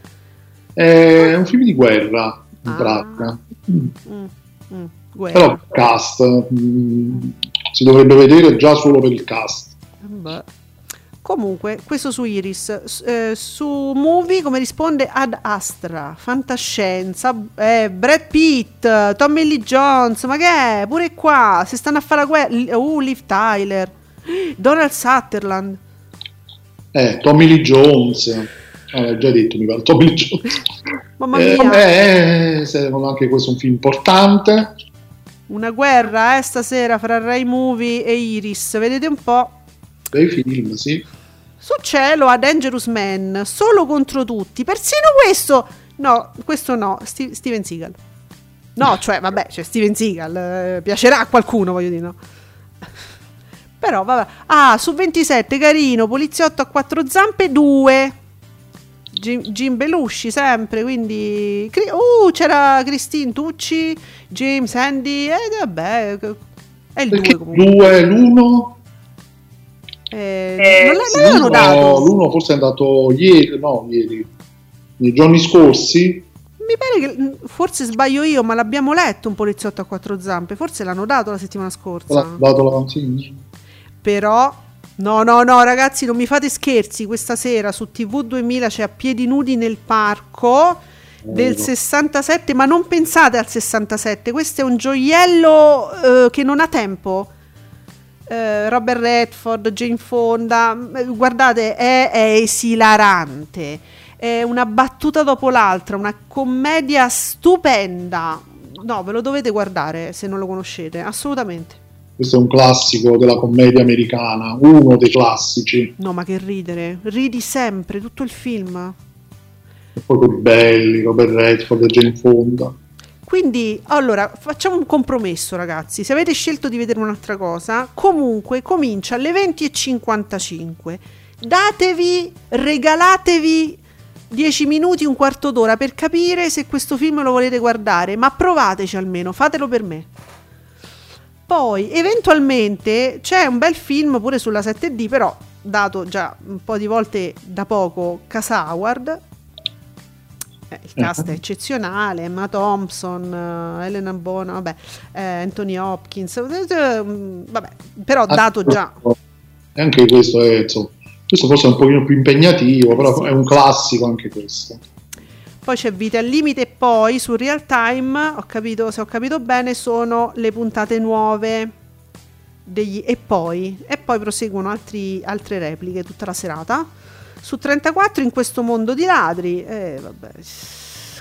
È un film di guerra, in Ah. pratica. Mm. Mm. Però il cast mm, si dovrebbe vedere già solo per il cast. Beh. Comunque, questo su Iris. Eh, su Movie come risponde Ad Astra, fantascienza, eh, Brad Pitt, Tommy Lee Jones, ma che è? Pure qua, si stanno a fare la guerra. Uh, Liv Tyler, Donald Sutherland. Eh, Tommy Lee Jones. Eh, già detto, mi pare Tommy. Mamma Eh, mia, vabbè, eh, anche questo è un film importante. una guerra eh, stasera fra Rai Movie e Iris. Vedete un po'. Dei film, sì. Sul cielo a Dangerous Man, solo contro tutti. Persino questo. No, questo no. Sti- Steven Seagal. No, cioè, vabbè, c'è Steven Seagal. eh, piacerà a qualcuno, voglio dire, no? Però, vabbè. Ah, su 27, carino. Poliziotto a quattro zampe, 2. Jim, Jim Belushi, sempre. Quindi. Uh, c'era Christine Tucci, James, Andy. E vabbè. È il 2 Perché comunque. due, l'uno, Eh, non l'ha- l'avevano l'uno, dato. l'uno forse è andato ieri, no, ieri, nei giorni scorsi. Mi pare che mm, forse sbaglio io, ma l'abbiamo letto un poliziotto a quattro zampe. Forse l'hanno dato la settimana L'ha scorsa. dato la. Però, no, no, no, ragazzi, non mi fate scherzi. Questa sera su TV 2000 c'è a piedi nudi nel parco del 67. Ma non pensate al 67, questo è un gioiello eh, che non ha tempo. Eh, Robert Redford, Jane Fonda, eh, guardate, è, è esilarante. È una battuta dopo l'altra, una commedia stupenda. No, ve lo dovete guardare se non lo conoscete, assolutamente. Questo è un classico della commedia americana, uno dei classici. No, ma che ridere, ridi sempre, tutto il film. E poi quelli belli, Robert Redford e Jane Fonda. Quindi, allora, facciamo un compromesso, ragazzi. Se avete scelto di vedere un'altra cosa, comunque comincia alle 20.55. Datevi, regalatevi 10 minuti, un quarto d'ora per capire se questo film lo volete guardare, ma provateci almeno, fatelo per me. Poi, eventualmente, c'è un bel film pure sulla 7D, però dato già un po' di volte da poco Casa Howard. Eh, il cast è eccezionale, Emma Thompson, eh, Elena Bona, vabbè, eh, Anthony Hopkins, eh, vabbè, però dato già anche questo è, questo forse è un pochino più impegnativo, però è un classico anche questo. Poi c'è Vita al limite e poi su Real Time, ho capito, se ho capito bene, sono le puntate nuove degli e poi e poi proseguono altri- altre repliche tutta la serata. Su 34 in questo mondo di ladri, eh, vabbè,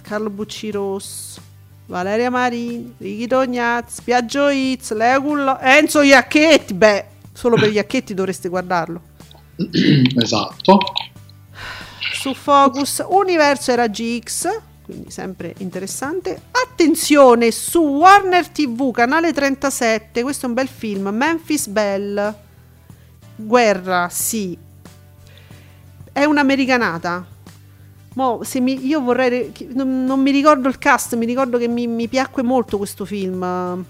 Carlo Bucciros, Valeria Marini, Ricky Tognaz, Piaggio Itz, Lea Gullo, Enzo Iacchetti, beh, solo per gli Iacchetti dovreste guardarlo. esatto. Su Focus Universo era GX quindi sempre interessante attenzione su Warner TV canale 37 questo è un bel film Memphis Belle guerra sì è un'americanata Mo, se mi- io vorrei non, non mi ricordo il cast mi ricordo che mi, mi piacque molto questo film È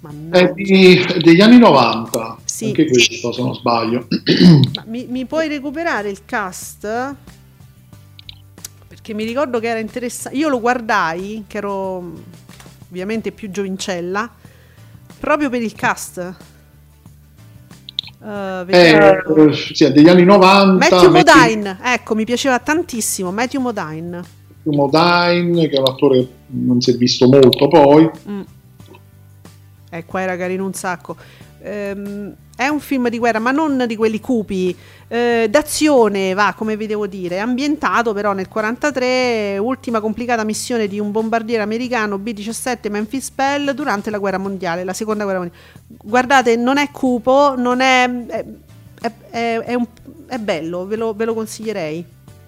Mannaggia. di- degli anni 90, Sì. anche questo se non sbaglio. Mi, mi puoi recuperare il cast? Perché mi ricordo che era interessante. Io lo guardai, che ero ovviamente più giovincella, proprio per il cast. Uh, vediamo. Eh, sì, degli anni 90. Matthew Matthew Modine, ecco, mi piaceva tantissimo. Matthew Modine. Modine, che è un attore che non si è visto molto poi. Mm. Eh, qua era carino un sacco. Ehm, è un film di guerra, ma non di quelli cupi, eh, d'azione, va, come vi devo dire, ambientato però nel 43, ultima complicata missione di un bombardiere americano B-17 Memphis Belle durante la guerra mondiale, la seconda guerra mondiale. Guardate, non è cupo, non è... è, è- è- un- bello, ve lo, ve lo consiglierei.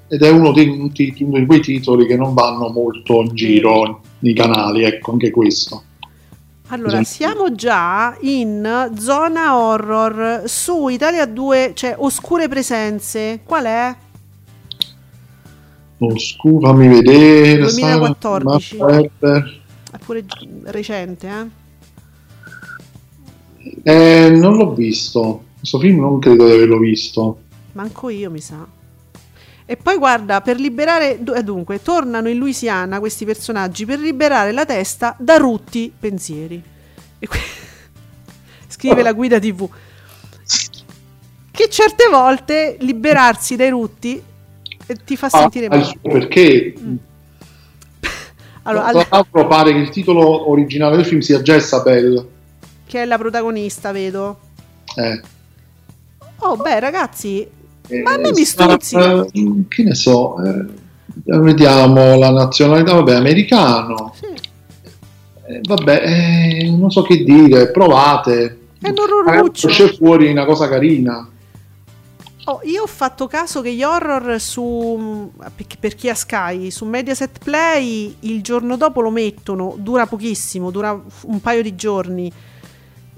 Ed è uno tit- uno di quei titoli che non vanno molto in giro nei canali, ecco anche questo. Allora, siamo già in zona horror. Su Italia 2 c'è Oscure Presenze. Qual è? Oscuro, fammi vedere. 2014. Sarah Webber. È pure recente, eh? Eh, non l'ho visto. Questo film non credo di averlo visto. Manco io, mi sa. E poi guarda, per liberare... eh, Dunque, tornano in Louisiana questi personaggi per liberare la testa da rutti pensieri. E qui- Scrive la guida TV. Che certe volte liberarsi dai rutti eh, ti fa Ah, sentire il male. perché. Allora, Tra al- l'altro pare che il titolo originale del film sia Jezabel. che è la protagonista, vedo. Eh. Oh, beh, ragazzi, ma a me mi sarà- stuzzica. eh, che ne so. eh, Vediamo la nazionalità, vabbè, americano. Sì. Eh, vabbè, eh, non so che dire, provate. È un orroruccio. C'è fuori una cosa carina. Oh, io ho fatto caso che gli horror su per- per chi ha Sky su Mediaset Play il giorno dopo lo mettono, dura pochissimo, dura un paio di giorni.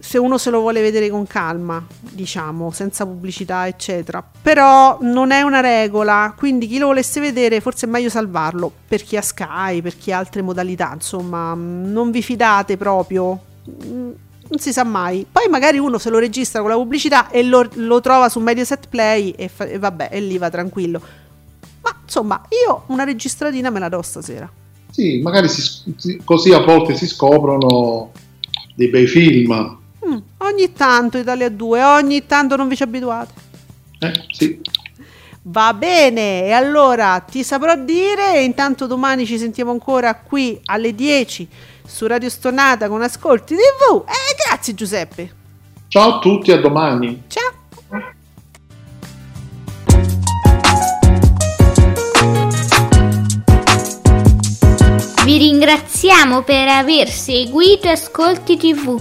Se uno se lo vuole vedere con calma, diciamo, senza pubblicità, eccetera. Però non è una regola, quindi chi lo volesse vedere forse è meglio salvarlo per chi ha Sky, per chi ha altre modalità, insomma, mm, non vi fidate proprio. Non si sa mai. Poi magari uno se lo registra con la pubblicità e lo, lo trova su Mediaset Play e, fa- e vabbè, e lì va tranquillo. Ma insomma, io una registratina me la do stasera. Sì, magari si- così a volte si scoprono dei bei film. Mm, ogni tanto Italia 2, ogni tanto non vi ci abituate. Eh, sì. Va bene, e allora ti saprò dire. e Intanto domani ci sentiamo ancora qui alle 10 su Radio Stonata con Ascolti TV. E grazie Giuseppe. Ciao a tutti, a domani. Ciao. Vi ringraziamo per aver seguito Ascolti TV.